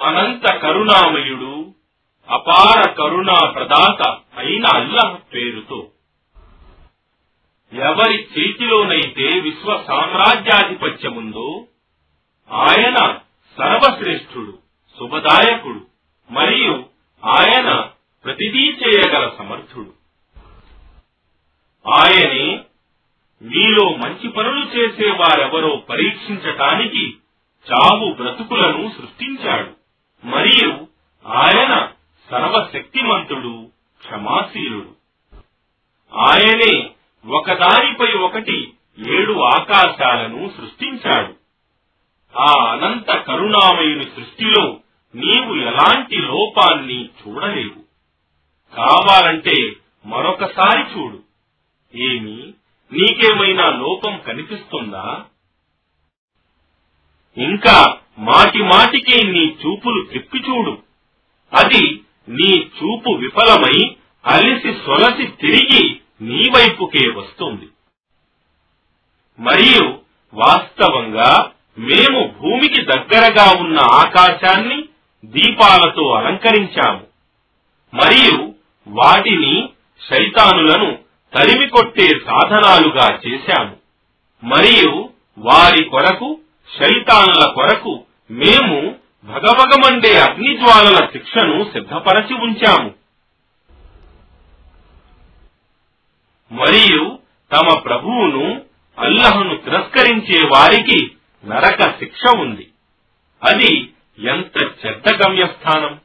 అనంత కరుణామయుడు అపార కరుణా ప్రదాత అయిన అల్లాహ్ పేరుతో. ఎవరి చేతిలోనైతే విశ్వ సామ్రాజ్యాధిపత్యముందో ఆయన సర్వశ్రేష్ఠుడు శుభదాయకుడు మరియు ఆయన ప్రతిదీ చేయగల సమర్థుడు. ఆయనే మీలో మంచి పనులు చేసే వారెవరో పరీక్షించటానికి చావు బ్రతుకులను సృష్టించాడు. మరియు ఆయన సర్వశక్తిమంతుడు క్షమాశీలుడు. ఆయనే ఒకదానిపై ఒకటి ఏడు ఆకాశాలను సృష్టించాడు. ఆ అనంత కరుణామయుని సృష్టిలో నీవు ఎలాంటి లోపాన్ని చూడలేవు. కావాలంటే మరొకసారి చూడు. ఏమి? నీకేమైనా లోపం కనిపిస్తుందా? ఇంకా మాటి మాటికి నీ చూపులు తిప్పి చూడు. అది నీ చూపు విఫలమై అలిసి సొలసి తిరిగి నీ వైపుకే వస్తుంది. మరియు వాస్తవంగా మేము భూమికి దగ్గరగా ఉన్న ఆకాశాన్ని దీపాలతో అలంకరించాము. మరియు వాటిని శైతానులను తరిమి కొట్టే సాధనాలుగా చేశాము. మరియు వారి కొరకు శైతానుల కొరకు మేము భగభగమండే అగ్నిజ్వాలల శిక్షను సిద్ధపరచి ఉంచాము. మరియు తమ ప్రభువును అల్లహను తిరస్కరించే వారికి నరక శిక్ష ఉంది. అది ఎంత చెడ్డ గమ్యస్థానం.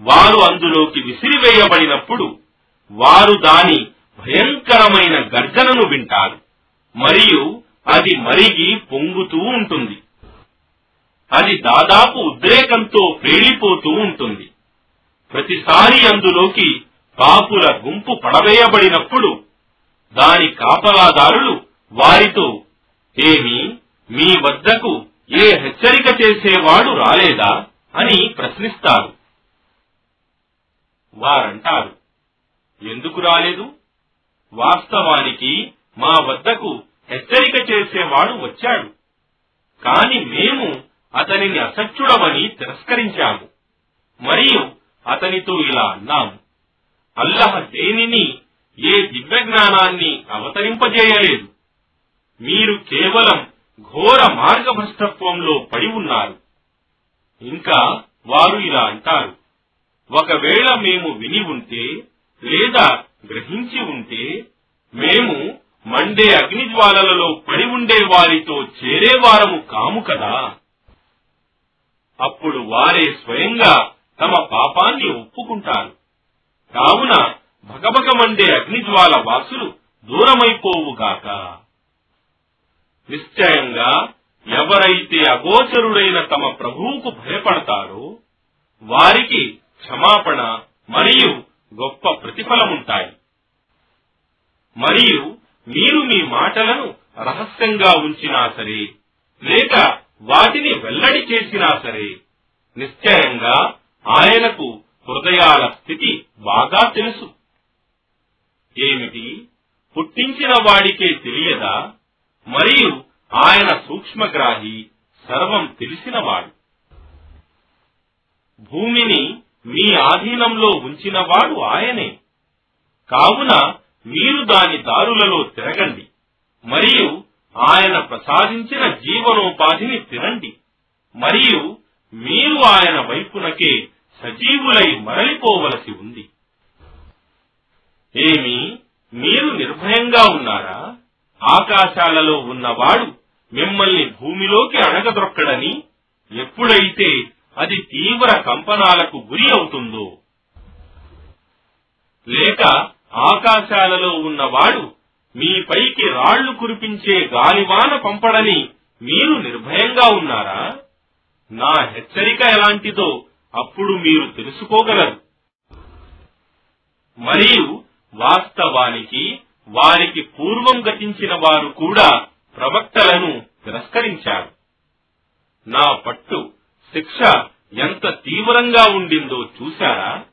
వారు అందులోకి విసిరివేయబడినప్పుడు వారు దాని భయంకరమైన గర్జనను వింటారు. మరియు అది మరిగి పొంగుతూ ఉంటుంది. అది దాదాపు ఉద్రేకంతో పేలిపోతూ ఉంటుంది. ప్రతిసారి అందులోకి పాపుల గుంపు పడవేయబడినప్పుడు దాని కాపలాదారులు వారితో ఏమి మీ వద్దకు ఏ హెచ్చరిక చేసేవాడు రాలేదా? అని ప్రశ్నిస్తారు. వారంటారు ఎందుకు రాలేదు? వాస్తవానికి మా వద్దకు హెచ్చరిక చేసేవాడు వచ్చాడు. కాని మేము అతనిని అసత్యుడమని తిరస్కరించాము. మరియు అతనితో ఇలా అన్నాము. అల్లహ దేనిని? ఏ దివ్యజ్ఞానాన్ని అవతరింపజేయలేదు. మీరు కేవలం ఘోర మార్గభ్రష్టత్వంలో పడి ఉన్నారు. ఇంకా వారు ఇలా అంటారు. ఒకవేళ మేము విని ఉంటే లేదా గ్రహించి ఉంటే మేము మండే అగ్నిజ్వాలలలో పడి ఉండే వారితో చేరేవారము కాము కదా. అప్పుడు వారే స్వయంగా తమ పాపాన్ని ఒప్పుకుంటారు. కావున భగభగమండే అగ్నిజ్వాల వాసులు దూరమైపోవుగాక నిశ్చయంగా ఎవరైతే అగోచరుడైన తమ ప్రభువుకు భయపడతారో వారికి క్షమాపణ మరియు గొప్ప ప్రతిఫలముంటాయి. మరియు మీరు మీ మాటలను రహస్యంగా ఉంచినా సరే లేక వాటిని వెల్లడి చేసినా సరే నిశ్చయంగా ఆయనకు హృదయాల స్థితి బాగా తెలుసు. ఏమిటి? పుట్టించిన వాడికే తెలియదా? మరియు ఆయన సూక్ష్మగ్రాహి సర్వం తెలిసినవాడు. భూమిని మీ ఆధీనంలో ఉంచినవాడు ఆయనే. కావున మీరు దాని దారులలో తిరగండి. మరియు ఆయన ప్రసాదించిన జీవనోపాధిని తినండి. మరియు మీరు ఆయన వైపునకే సజీవులై మరలిపోవలసి ఉంది. ఏమి మీరు నిర్భయంగా ఉన్నారా? ఆకాశాలలో ఉన్నవాడు మిమ్మల్ని భూమిలోకి అణగదొక్కడని ఎప్పుడైతే అది తీవ్ర కంపనాలకు గురి అవుతుందో లేక ఆకాశాలలో ఉన్నవాడు మీపైకి రాళ్ళు కురిపించే గాలివాన పంపడని మీరు నిర్భయంగా ఉన్నారా? నా హెచ్చరిక ఎలాంటిదో అప్పుడు మీరు తెలుసుకోగలరు. మరియు వాస్తవానికి వారికి పూర్వం గతించిన వారు కూడా ప్రవక్తలను తిరస్కరించారు. నా పట్టు శిక్ష ఎంత తీవ్రంగా ఉండిందో చూశారా?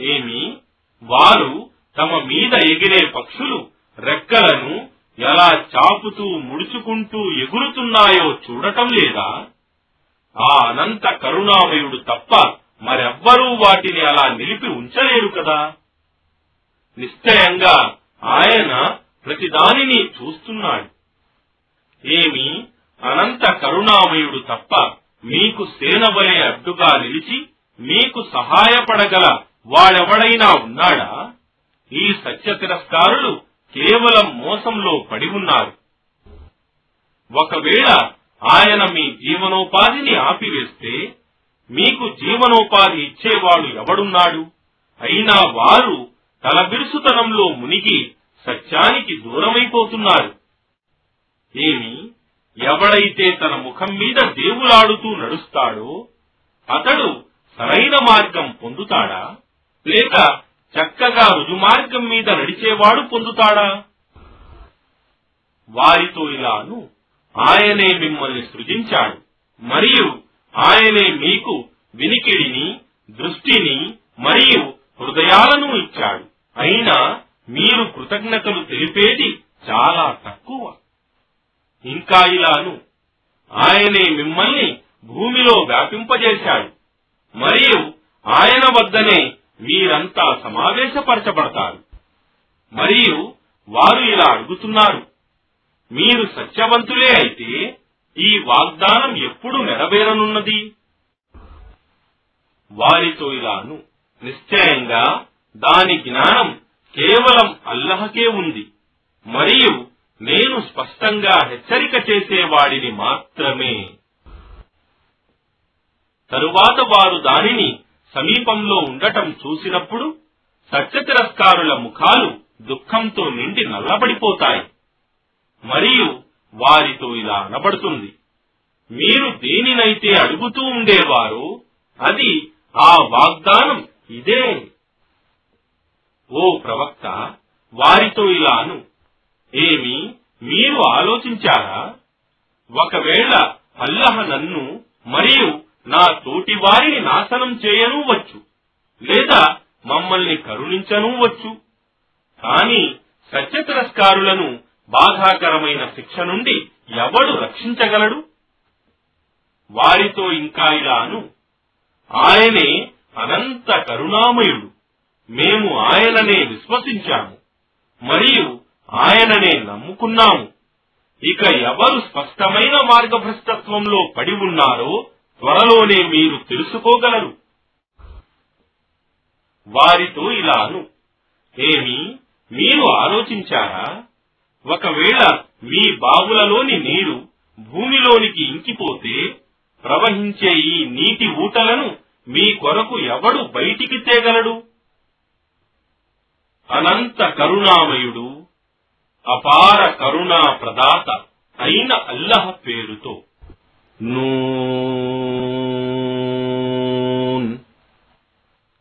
ఏమి వారు తమ మీద ఎగిరే పక్షులు రెక్కలను ఎలా చాపుతూ ముడుచుకుంటూ ఎగురుతున్నాయో చూడటం లేదా? ఆ అనంత కరుణామయుడు తప్ప మరెవ్వరూ వాటిని అలా నిలిపి ఉంచలేరు కదా. నిశ్చయంగా ఆయన ప్రతిదానిని చూస్తున్నాడు. ఏమి అనంత కరుణామయుడు తప్ప మీకు సేనవలే అడ్డుగా నిలిచి మీకు సహాయపడగల వాడెవడైనా ఉన్నాడా? ఈ సత్య తిరస్కారులు కేవలం మోసంలో పడి ఉన్నారు. ఒకవేళ ఆయన మీ జీవనోపాధిని ఆపివేస్తే మీకు జీవనోపాధి ఇచ్చేవాడు ఎవడున్నాడు? అయినా వారు తలబిరుసుతనంలో మునిగి సత్యానికి దూరమైపోతున్నారు. ఏమి? ఎవడైతే తన ముఖం మీద దేవులాడుతూ నడుస్తాడో అతడు సరైన మార్గం పొందుతాడా? లేక చక్కగా రుజుమార్గం మీద నడిచేవాడు పొందుతాడా? వారితో ఇలాను ఆయనే మిమ్మల్ని సృజించాడు. మరియు ఆయనే మీకు వినికిడిని దృష్టిని మరియు హృదయాలను ఇచ్చాడు. అయినా మీరు కృతజ్ఞతలు తెలిపేది చాలా తక్కువ. ఇంకా ఇలాను ఆయనే మిమ్మల్ని భూమిలో వ్యాపింపజేశాడు. మరియు ఆయన వద్దనే మీరంతా సమావేశపరచబడతారు. మరియు వారు ఇలా అడుగుతున్నారు మీరు సత్యవంతులే అయితే ఈ వాగ్దానం ఎప్పుడు నెరవేరనున్నది? వారితో ఇలాను నిశ్చయంగా దాని జ్ఞానం కేవలం అల్లహకే ఉంది. మరియు నేను స్పష్టంగా హెచ్చరిక చేసేవాడిని మాత్రమే. తరువాత వారు దానిని సమీపంలో ఉండటం చూసినప్పుడు సత్యతిరస్కారుల ముఖాలు దుఃఖంతో నిండి నల్లబడిపోతాయి. మరియు వారితో ఇలా అనబడుతుంది మీరు దేనినైతే అడుగుతూ ఉండేవారు అది ఆ వాగ్దానం ఇదే. ఓ ప్రవక్త వారితో ఇలాను ఏమి మీరు ఆలోచించారా? ఒకవేళ అల్లహ నన్ను మరియు నా తోటి వారిని నాశనం చేయనూ వచ్చు లేదా మమ్మల్ని కరుణించనూ వచ్చు. కాని సత్య తిరస్కారులను బాధాకరమైన శిక్ష నుండి ఎవడు రక్షించగలడు? వారితో ఇంకా ఇలాను. ఆయనే అనంత కరుణామయుడు. మేము ఆయననే విశ్వసించాము మరియు ఆయననే నమ్ముకున్నాము. ఇక ఎవరు స్పష్టమైన మార్గభ్రష్టత్వంలో పడి ఉన్నారో త్వరలోనే మీరు తెలుసుకోగలరు. వారితో ఇలాను. ఏమి మీరు ఆలోచించారా? ఒకవేళ మీ బావులలోని నీరు భూమిలోనికి ఇంకిపోతే ప్రవహించే ఈ నీటి ఊటలను మీ కొరకు ఎవడు బయటికి తేగలడు? అనంత కరుణామయుడు అపార కరుణా ప్రదాత అయిన అల్లహ పేరుతో. నూన్.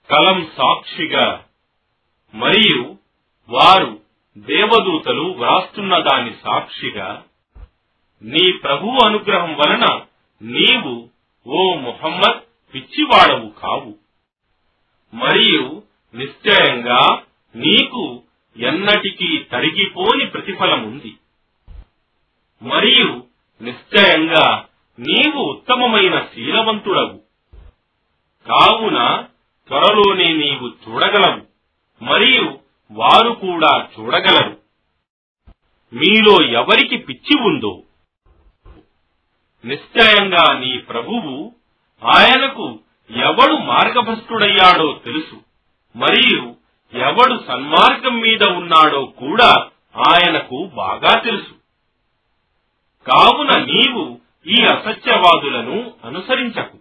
కలం సాక్షిగా మరియు వారు దేవదూతలు వ్రాస్తున్న దాని సాక్షిగా నీ ప్రభు అనుగ్రహం వలన నీవు ఓ ముహమ్మద్ పిచ్చివాడవు కావు. మరియు నిశ్చయంగా నీకు ఎన్నటికీ తరిగిపోని ప్రతిఫలముంది. మరియు నిశ్చయంగా నీవు ఉత్తమమైన శీలవంతుడవు. కావున త్వరలోనే నీవు చూడగలవు మరియు వారు కూడా చూడగలరు. మీలో ఎవరికి పిచ్చి ఉందో. నిశ్చయంగా నీ ప్రభువు ఆయనకు ఎవడు మార్గభ్రష్టుడయ్యాడో తెలుసు మరియు ఎవడు సన్మార్గం మీద ఉన్నాడో కూడా ఆయనకు బాగా తెలుసు. కావున నీవు ఈ అసత్యవాదులను అనుసరించకు.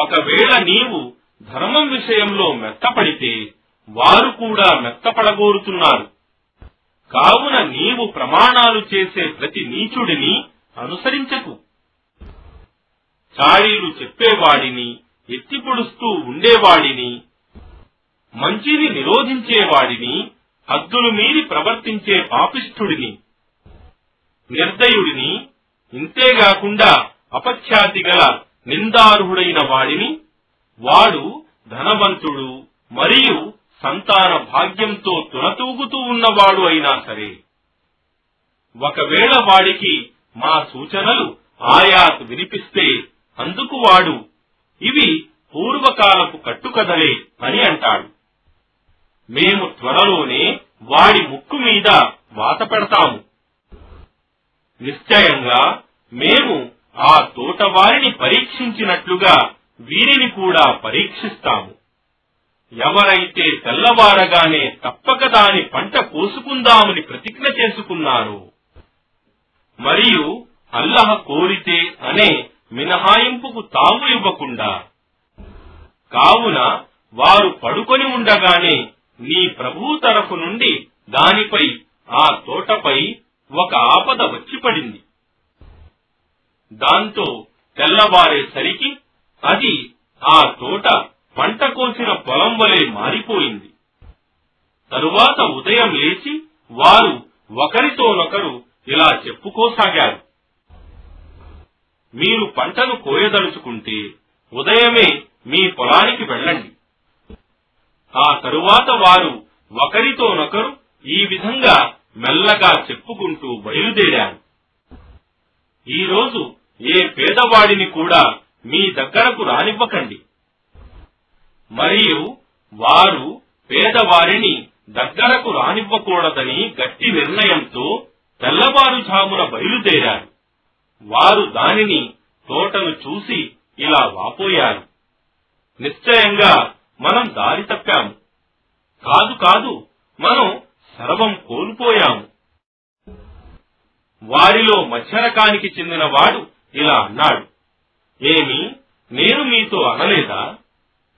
ఒకవేళ నీవు ధర్మం విషయంలో మెత్తపడితే వారు కూడా మెత్తపడగోరుతున్నారు. కావున నీవు ప్రమాణాలు చేసే ప్రతి నీచుడిని అనుసరించకు. చాడీలు చెప్పేవాడిని ఎత్తిపొడుస్తూ ఉండేవాడిని మంచిని నిరోధించేవాడిని హద్దులు మీరి ప్రవర్తించే పాపిష్ఠుడిని నిర్దయుడిని ఇంతేగాకుండా అపఖ్యాతి గల నిందార్హుడైన వాడిని వాడు ధనవంతుడు మరియు సంతాన భాగ్యంతో తునతూగుతూ ఉన్నవాడు అయినా సరే. ఒకవేళ వాడికి మా సూచనలు ఆయాత్ వినిపిస్తే అందుకు వాడు ఇవి పూర్వకాలపు కట్టుకథలే అని అంటాడు. మేము త్వరలోనే వాడి ముక్కు మీద వాత పెడతాము. నిశ్చయంగా మేము ఆ తోటవారిని పరీక్షించినట్లుగా వీరిని కూడా పరీక్షిస్తాము. ఎవరైతే తెల్లవారగానే తప్పక దాని పంట కోసుకుందామని ప్రతిజ్ఞ చేసుకున్నారో మరియు అల్లహ కోరితే అనే మినహాయింపుకు తాము ఇవ్వకుండా కావున వారు పడుకొని ఉండగానే నీ ప్రభువు తరఫు నుండి దానిపై ఆ తోటపై ఒక ఆపద వచ్చి పడింది దాంతో తెల్లవారేసరికి అది ఆ తోట పంట కోసిన పొలం వలె మారిపోయింది. తరువాత ఉదయం లేచి వారు ఒకరితోనొకరు ఇలా చెప్పుకోసాగారు. మీరు పంటను కోయదలుచుకుంటే ఉదయమే మీ పొలానికి వెళ్ళండి. ఆ తరువాత వారు ఒకరితోనొకరు ఈ విధంగా మెల్లగా చెప్పుకుంటూ బయలుదేరారు. ఈరోజు ఏ పేదవాడిని కూడా మీ దగ్గరకు రానివ్వకండి. మరియు వారు పేదవారిని దగ్గరకు రానివ్వకూడదని గట్టి నిర్ణయంతో తెల్లవారుజామున బయలుదేరారు. వారు దానిని తోటను చూసి ఇలా వాపోయారు. నిశ్చయంగా మనం దారి తప్పాము. కాదు కాదు మనం సర్వం కోల్పోయాము. వారిలో మధ్యరకానికి చెందినవాడు ఇలా అన్నాడు. ఏమి? నేను మీతో అనలేదా?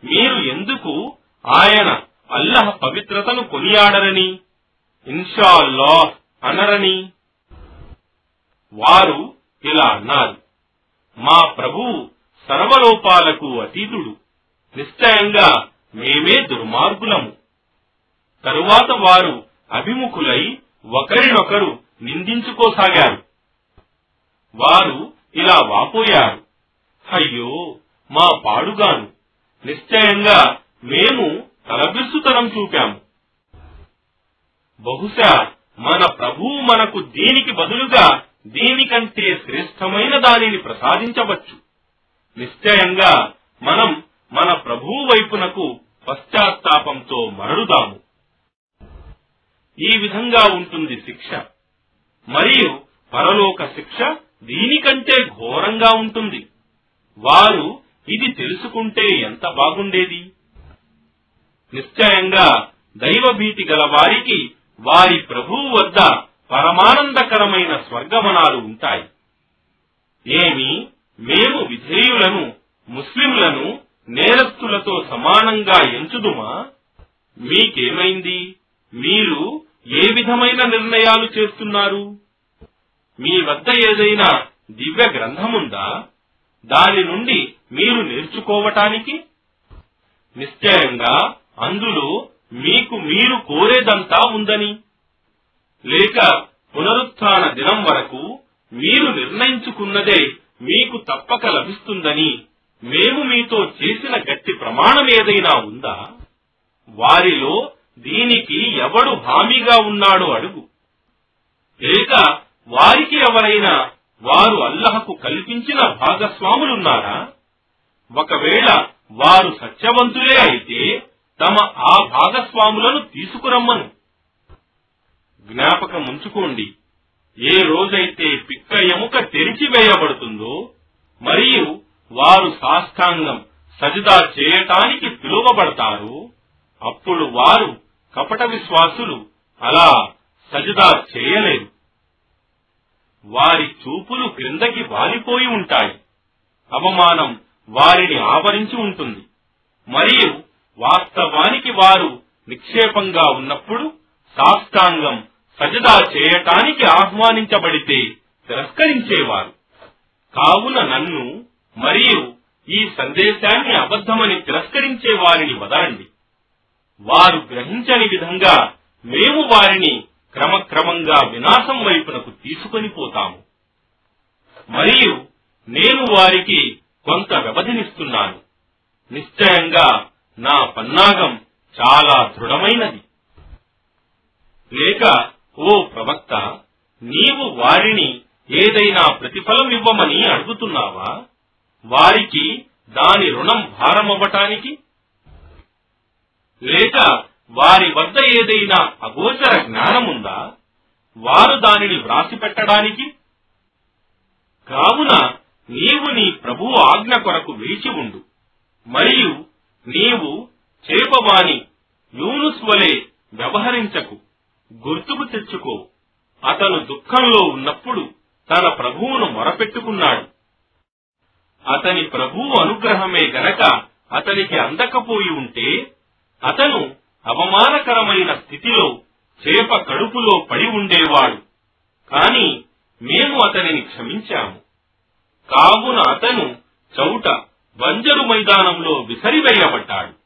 మీరు ఎందుకు ఆయన అల్లహ పవిత్రతను కొనియాడరని? ఇన్షాల్లా అనరని? వారు ఇలా అన్నారు. మా ప్రభువు సర్వలోపాలకు అతీతుడు. నిశ్చయంగా మేమే దుర్మార్గులము. తరువాత వారు అభిముఖులై ఒకరినొకరు నిందించుకోసాగారు. వారు ఇలా వాపోయారు. అయ్యో మా పాడుగాను. నిశ్చయంగా మేము తలబిస్సుతనం చూపాము. బహుశా మన ప్రభువు మనకు దీనికి బదులుగా దీనికంటే శ్రేష్టమైన దానిని ప్రసాదించవచ్చు. నిశ్చయంగా మనం మన ప్రభువు వైపునకు పశ్చాత్తాపంతో మరడుదాము ఈ విధంగా ఉంటుంది శిక్ష. మరియు పరలోక శిక్ష దీనికంటే ఘోరంగా ఉంటుంది. వారు ఇది తెలుసుకుంటే ఎంత బాగుండేది? నిశ్చయంగా దైవభీతి గల వారికి వారి ప్రభువు వద్ద పరమానందకరమైన స్వర్గవనాలు ఉంటాయి. ఏమి మేము విధేయులను ముస్లింలను నేరస్తులతో సమానంగా ఎంచుదుమా? మీకేమైంది? మీరు ఏ విధమైన నిర్ణయాలు చేస్తున్నారు? మీ వద్ద ఏదైనా దివ్య గ్రంథముందా? దాని నుండి మీరు నేర్చుకోవటానికి? నిశ్చయంగా అందులో మీకు మీరు కోరేదంతా ఉందని. లేక పునరుత్థాన దినం వరకు మీరు నిర్ణయించుకున్నదే మీకు తప్పక లభిస్తుందని మేము మీతో చేసిన గట్టి ప్రమాణం ఏదైనా ఉందా? వారిలో దీనికి ఎవడు హామీగా ఉన్నాడో అడుగు. లేక వారికి ఎవరైనా వారు అల్లహకు కల్పించిన భాగస్వాములున్నారా? ఒకవేళ వారు సత్యవంతులే అయితే తమ ఆ భాగస్వాములను తీసుకురమ్మను. జ్ఞాపకం ఉంచుకోండి. ఏ రోజైతే పిక్క ఎముక తెరిచివేయబడుతుందో మరియు వారు సాష్టాంగం సజిదా చేయటానికి పిలువబడతారు అప్పుడు వారు కపట విశ్వాసులు అలా సజదా చేయలేరు వారి చూపులు క్రిందకి వాలిపోయి ఉంటాయి. అవమానం వారిని ఆవరించి ఉంటుంది. మరియు వాస్తవానికి వారు నిక్షేపంగా ఉన్నప్పుడు సాష్టాంగం సజదా చేయటానికి ఆహ్వానించబడితే తిరస్కరించేవారు. కావున నన్ను మరియు ఈ సందేశాన్ని అబద్ధమని తిరస్కరించే వారిని వదలండి. వారు గ్రహించని విధంగా మేము వారిని క్రమక్రమంగా వినాశం వైపునకు తీసుకొని పోతాము. మరియు నేను వారికి కొంత వ్యవధినిస్తున్నాను. నిశ్చయంగా నా పన్నాగం చాలా దృఢమైనది. లేక ఓ ప్రవక్త నీవు వారిని ఏదైనా ప్రతిఫలం ఇవ్వమని అడుగుతున్నావా? వారికి దాని రుణం భారమవ్వటానికి లేక వారి వద్ద ఏదైనా అగోచర జ్ఞానముందా? వారు దానిని వ్రాసి పెట్టడానికి కావున నీవు నీ ప్రభువు ఆజ్ఞ కొరకు వేచి ఉండు. మరియు నీవు చేపవాని యూనుస్ వలె వ్యవహరించకు గుర్తుకు తెచ్చుకో. అతను దుఃఖంలో ఉన్నప్పుడు తన ప్రభువును మొరపెట్టుకున్నాడు. అతని ప్రభువు అనుగ్రహమే గనక అతనికి అందకపోయి ఉంటే అతను అవమానకరమైన స్థితిలో చేప కడుపులో పడి ఉండేవాడు. కాని మేము అతనిని క్షమించాము. కావున అతను చౌట బంజరు మైదానంలో విసరివేయబడ్డాడు.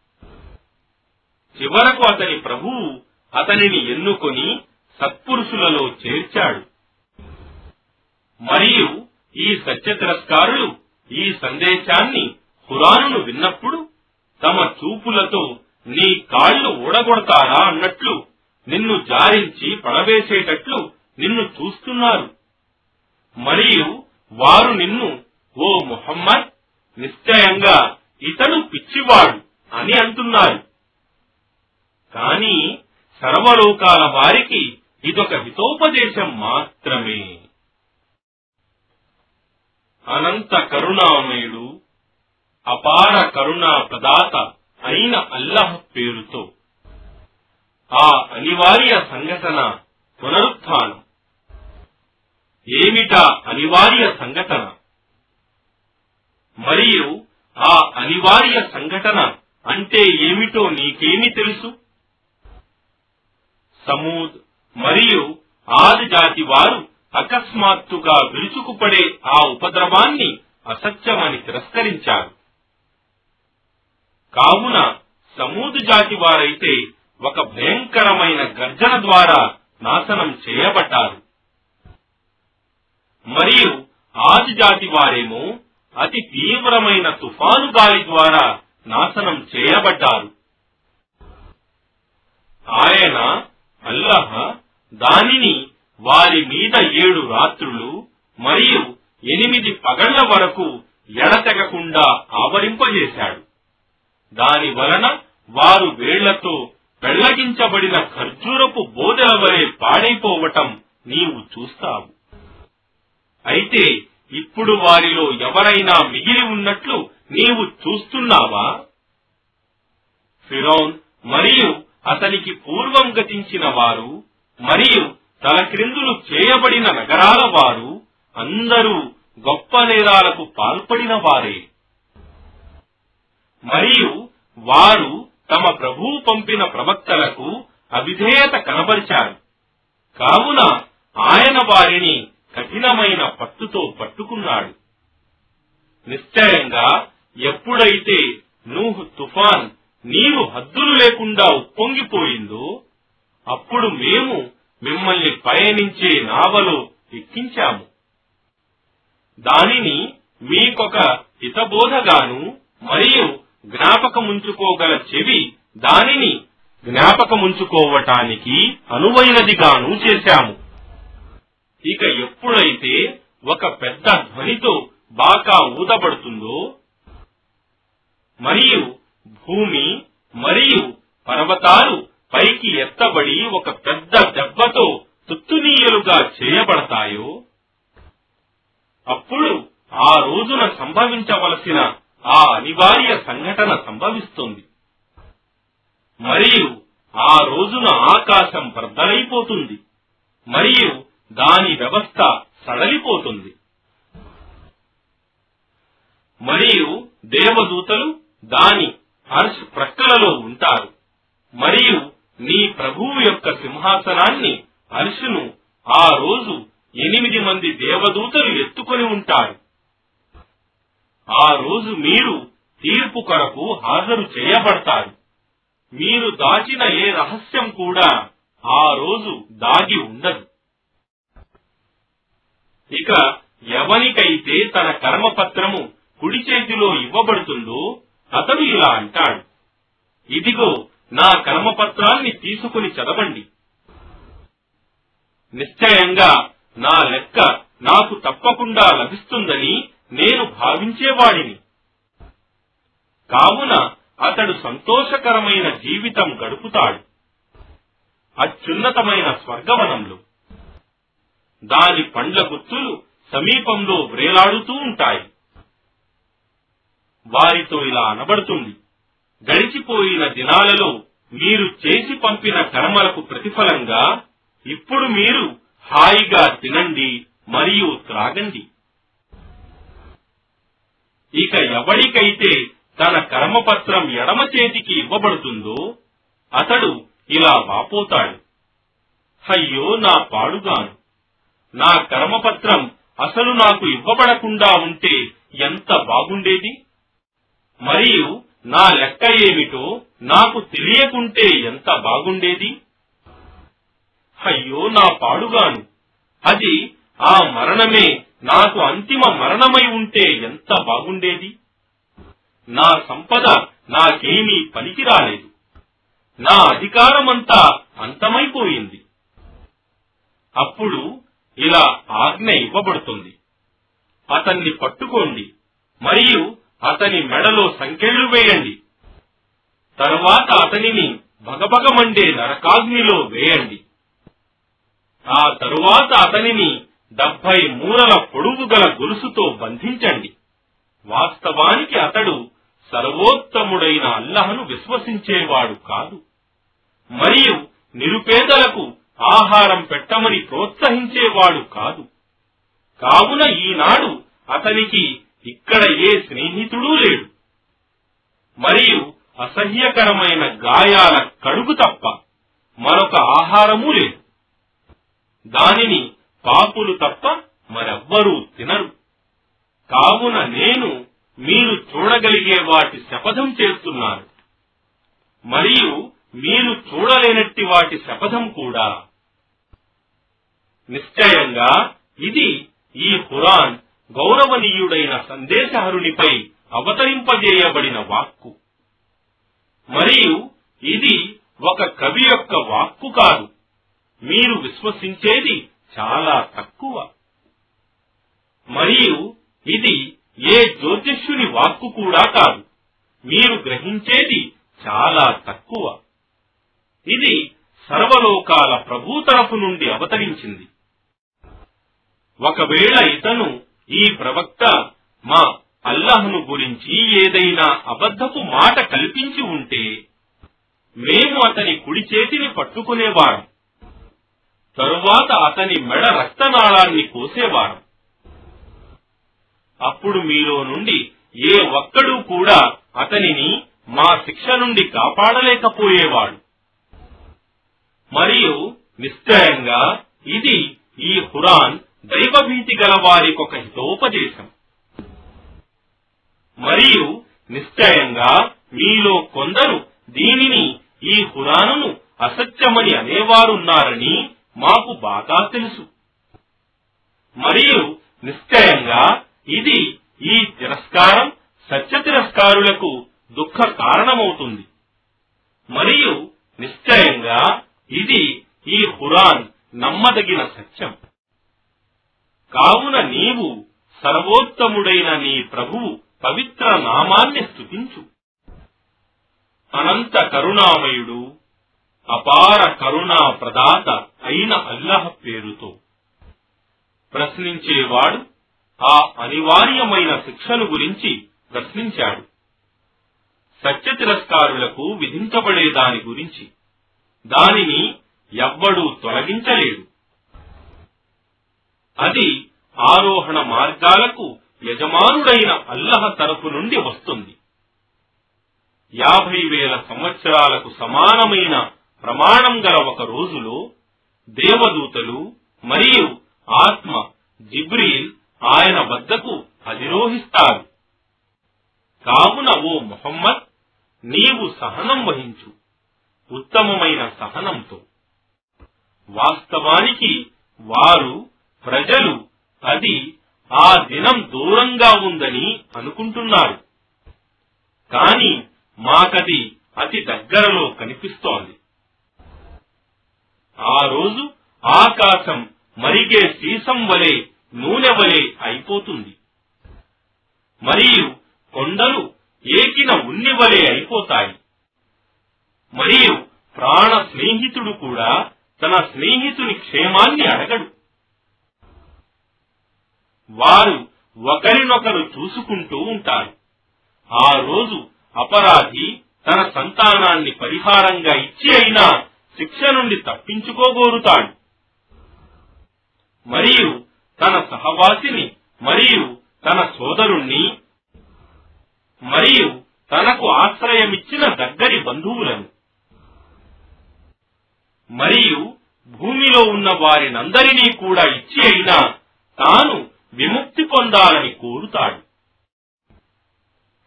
చివరకు అతని ప్రభువు అతనిని ఎన్నుకొని సత్పురుషులలో చేర్చాడు. మరియు ఈ సత్య తిరస్కారులు ఈ సందేశాన్ని ఖురానును విన్నప్పుడు తమ చూపులతో నీ కాళ్ళు ఊడగొడతారా అన్నట్లు నిన్ను జారించి పడవేసేటట్లు నిన్ను చూస్తున్నారు. మరియు వారు నిన్ను ఓ ముహమ్మద్ నిశ్చయంగా ఇతడు పిచ్చివాడు అని అంటున్నారు. కాని సర్వలోకాల వారికి ఇదొక హితోపదేశం మాత్రమే. అనంత కరుణామయుడు అపార కరుణా ప్రదాత అయిన అల్లాహ్ పేరుతో. ఆ అనివార్య సంఘటన పునరుత్థానం. ఏమిటా అనివార్య సంఘటన? మరియు ఆ అనివార్య సంఘటన అంటే ఏమిటో నీకేమి తెలుసు? సమూద్ మరియు ఆది జాతి వారు అకస్మాత్తుగా విరుచుకుపడే ఆ ఉపద్రవాన్ని అసత్యమని తిరస్కరించారు. కావున సమూదు జాతి వారైతే ఒక భయంకరమైన గర్జన ద్వారా నాశనం చేయబడ్డారు. మరియు ఆది జాతి వారేమో అతి తీవ్రమైన తుఫాను గాలి ద్వారా నాశనం చేయబడ్డారు. ఆయన అల్లహ దానిని వారి మీద ఏడు రాత్రులు మరియు ఎనిమిది పగళ్ళ వరకు ఎడతెగకుండా ఆవరింపజేశాడు. దాని వలన వారు వేళ్ళతో పెళ్ళగించబడిన ఖర్జూరపు బోధల వలె పాడైపోవటం నీవు చూస్తావు. అయితే ఇప్పుడు వారిలో ఎవరైనా మిగిలి ఉన్నట్లు నీవు చూస్తున్నావా? ఫిరోన్ మరియు అతనికి పూర్వం గతించిన వారు మరియు తలక్రిందులు చేయబడిన నగరాల వారు అందరూ గొప్ప నేరాలకు పాల్పడిన వారే. మరియు వారు తమ ప్రభువు పంపిన ప్రవక్తలకు అవిధేయత కనబరిచారు. కావున ఆయన వారిని కఠినమైన పట్టుతో పట్టుకున్నాడు. నిశ్చయంగా ఎప్పుడైతే నూహ్ తుఫాన్ నీరు హద్దులు లేకుండా ఉప్పొంగిపోయిందో అప్పుడు మేము మిమ్మల్ని పయనించే నావలో ఎక్కించాము. దానిని మీకొక హితబోధగాను మరియు జ్ఞాపకముంచుకోగల చెవి దానిని జ్ఞాపకముంచుకోవటానికి అనువైనదిగాను చేశాము. ఇక ఎప్పుడైతే ఒక పెద్ద ధ్వనితో బాకా ఊదబడుతుందో మరియు భూమి మరియు పర్వతాలు పైకి ఎత్తబడి ఒక పెద్ద దెబ్బతో తుత్తునీయలుగా చేయబడతాయో అప్పుడు ఆ రోజున సంభవించవలసిన ఆ అనివార్య సంఘటన సంభవిస్తుంది. మరియు ఆ రోజున ఆకాశం బద్దలైపోతుంది. మరియు దాని వ్యవస్థ సడలిపోతుంది. మరియు దేవదూతలు దాని హర్ష్ ప్రక్కలలో ఉంటారు. మరియు నీ ప్రభువు యొక్క సింహాసనాన్ని హర్షును ఆ రోజు ఎనిమిది మంది దేవదూతలు ఎత్తుకొని ఉంటారు. ఆ రోజు మీరు తీర్పు కొరకు హాజరు చేయబడతారు. మీరు దాచిన ఏ రహస్యం కూడా ఆ రోజు దాగి ఉండదు. ఇక ఎవనికైతే తన కర్మపత్రము కుడి చేతిలో ఇవ్వబడుతుందో అతడు ఇలా అంటాడు. ఇదిగో నా కర్మపత్రాన్ని తీసుకుని చదవండి. నిశ్చయంగా నా లెక్క నాకు తప్పకుండా లభిస్తుందని నేను భావించేవాడిని. కావున అతడు సంతోషకరమైన జీవితం గడుపుతాడు. అత్యున్నతమైన స్వర్గవనంలో. దాని పండ్ల గుత్తులు సమీపంలో వ్రేలాడుతూ ఉంటాయి. వారితో ఇలా అనబడుతుంది. గడిచిపోయిన దినాలలో మీరు చేసి పంపిన కర్మలకు ప్రతిఫలంగా ఇప్పుడు మీరు హాయిగా తినండి మరియు త్రాగండి. ఇక ఎవడికైతే తన కర్మపత్రం ఎడమ చేతికి ఇవ్వబడుతుందో అతడు ఇలా వాపోతాడు. అయ్యో నా పాడుగాను. నా కర్మపత్రం అసలు నాకు ఇవ్వబడకుండా ఉంటే ఎంత బాగుండేది? మరియు నా లెక్క ఏమిటో నాకు తెలియకుంటే ఎంత బాగుండేది? అయ్యో నా పాడుగాను. అది ఆ మరణమే నాకు అంతిమ మరణమై ఉంటే ఎంత బాగుండేది? నా సంపద నాకేమీ పనికి రాలేదు నా అధికారమంతా అంతమైపోయింది. అప్పుడు ఇలా ఆజ్ఞ ఇవ్వబడుతుంది. అతన్ని పట్టుకోండి మరియు అతని మెడలో సంకెళ్ళు వేయండి. తరువాత అతనిని భగభగమండే నరకాగ్నిలో వేయండి. ఆ తరువాత అతనిని డెబ్బై మూరల పొడుగు గల గొలుసుతో బంధించండి. వాస్తవానికి అతడు సర్వోత్తముడైన అల్లహను విశ్వసించేవాడు కాదు. మరియు నిరుపేదలకు ఆహారం పెట్టమని ప్రోత్సహించేవాడు కాదు. కావున ఈనాడు అతనికి ఇక్కడ ఏ స్నేహితుడూ లేడు. మరియు అసహ్యకరమైన గాయాల కడుగు తప్ప మరొక ఆహారమూ లేదు. దానిని పాపులు తప్ప మరెవ్వరూ తినరు. కావున నేను మీరు చూడగలిగే వాటి శపథం చేస్తున్నాను. మరియు మీరు చూడలేనట్టి వాటి శపథం కూడా. నిశ్చయంగా ఇది ఈ ఖురాన్ గౌరవనీయుడైన సందేశహరునిపై అవతరింపజేయబడిన వాక్కు. మరియు ఇది ఒక కవి యొక్క వాక్కు కాదు. మీరు విశ్వసించేది చాలా తక్కువ. మరియు ఇది ఏ జ్యోతిష్యుని వాక్కు కూడా కాదు. మీరు గ్రహించేది చాలా తక్కువ. ఇది సర్వలోకాల ప్రభు తరపు నుండి అవతరించింది. ఒకవేళ ఇతను ఈ ప్రవక్త మా అల్లాహ్ను గురించి ఏదైనా అబద్ధపు మాట కల్పించి ఉంటే మేము అతని కుడి చేతిని పట్టుకునేవారం. తరువాత అతని మెడ రక్తనాళాన్ని కోసేవారు అప్పుడు మీలో నుండి ఏ ఒక్కడూ కూడా అతనిని మా శిక్ష నుండి కాపాడలేకపోయేవాడు. మరియు నిశ్చయంగా ఇది ఈ హురాన్ దైవభీతి గల వారికొక హితోపదేశం. మరియు నిశ్చయంగా మీలో కొందరు దీనిని ఈ హురాను అసత్యమని అనేవారున్నారని మాకు బాగా తెలుసు. మరియు నిశ్చయంగా ఇది ఈ తిరస్కారం సత్య తిరస్కారులకు దుఃఖ కారణమవుతుంది. మరియు నిశ్చయంగా ఇది ఈ హురాన్ నమ్మదగిన సత్యం. కావున నీవు సర్వోత్తముడైన నీ ప్రభువు పవిత్ర నామాన్ని స్థుతించు అనంత కరుణామయుడు అపార కరుణా ప్రదాత అయిన అల్లహ పేరుతో ప్రశ్నించేవాడు ఆ అనివార్యమైన శిక్షను గురించి ప్రశ్నించాడు. సత్య తిరస్కారులకు విధించబడే దాని గురించి దానిని ఎవ్వడూ తొలగించలేడు అది ఆరోహణ మార్గాలకు యజమానుడైన అల్లహ తరపు నుండి వస్తుంది. యాభై వేల సంవత్సరాలకు సమానమైన ప్రమాణం గల ఒక రోజులో దేవదూతలు మరియు ఆత్మ జిబ్రీల్ ఆయన వద్దకు అధిరోహిస్తారు. కావున ఓ మొహమ్మద్ నీవు సహనం వహించు. ఉత్తమమైన సహనంతో. వాస్తవానికి వారు ప్రజలు అది ఆ దినం దూరంగా ఉందని అనుకుంటున్నారు. కాని మాకది అతి దగ్గరలో కనిపిస్తోంది. ఆ రోజు ఆకాశం మరిగే సీసం వలె నూనె వలె అయిపోతుంది. మరియు కొండలు ఏకిన ఉన్ని వలె అయిపోతాయి. మరియు ప్రాణ స్నేహితుడు కూడా తన స్నేహితుని క్షేమాన్ని అడగడు. వారు ఒకరినొకరు చూసుకుంటూ ఉంటారు. ఆ రోజు అపరాధి తన సంతానాన్ని పరిహారంగా ఇచ్చి అయినా శిక్ష నుండి తప్పించుకోగోరుతాడు. మరియు తన సహవాసిని మరియు తన సోదరుణ్ణి మరియు తనకు ఆశ్రయమిచ్చిన దగ్గరి బంధువులను మరియు భూమిలో ఉన్న వారినందరినీ కూడా ఇచ్చి అయినా తాను విముక్తి పొందాలని కోరుతాడు.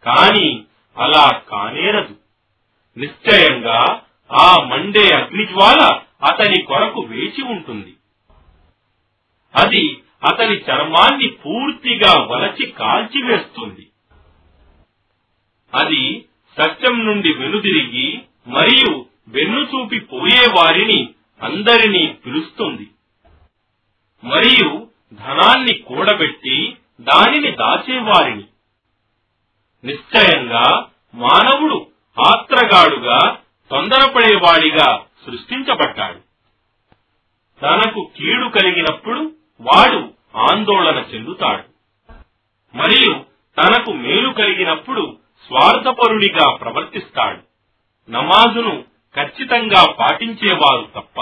కాని అలా కానేరదు. నిశ్చయంగా ఆ మండే అగ్నిజ్వాల అతని కొరకు వేచి ఉంటుంది. అది అతని చర్మాన్ని పూర్తిగా వలచి కాల్చివేస్తుంది అది సత్యం నుండి వెనుదిరిగి మరియు వెన్ను చూపి పోయే వారిని అందరినీ పిలుస్తుంది. మరియు ధనాన్ని కూడబెట్టి దానిని దాచేవారిని నిశ్చయంగా మానవుడు ఆత్రగాడుగా తొందరపడేవాడిగా సృష్టించబడ్డాడు. తనకు కీడు కలిగినప్పుడు వాడు ఆందోళన చెందుతాడు. మరియు తనకు మేలు కలిగినప్పుడు స్వార్థపరుడిగా ప్రవర్తిస్తాడు. నమాజును ఖచ్చితంగా పాటించేవారు తప్ప.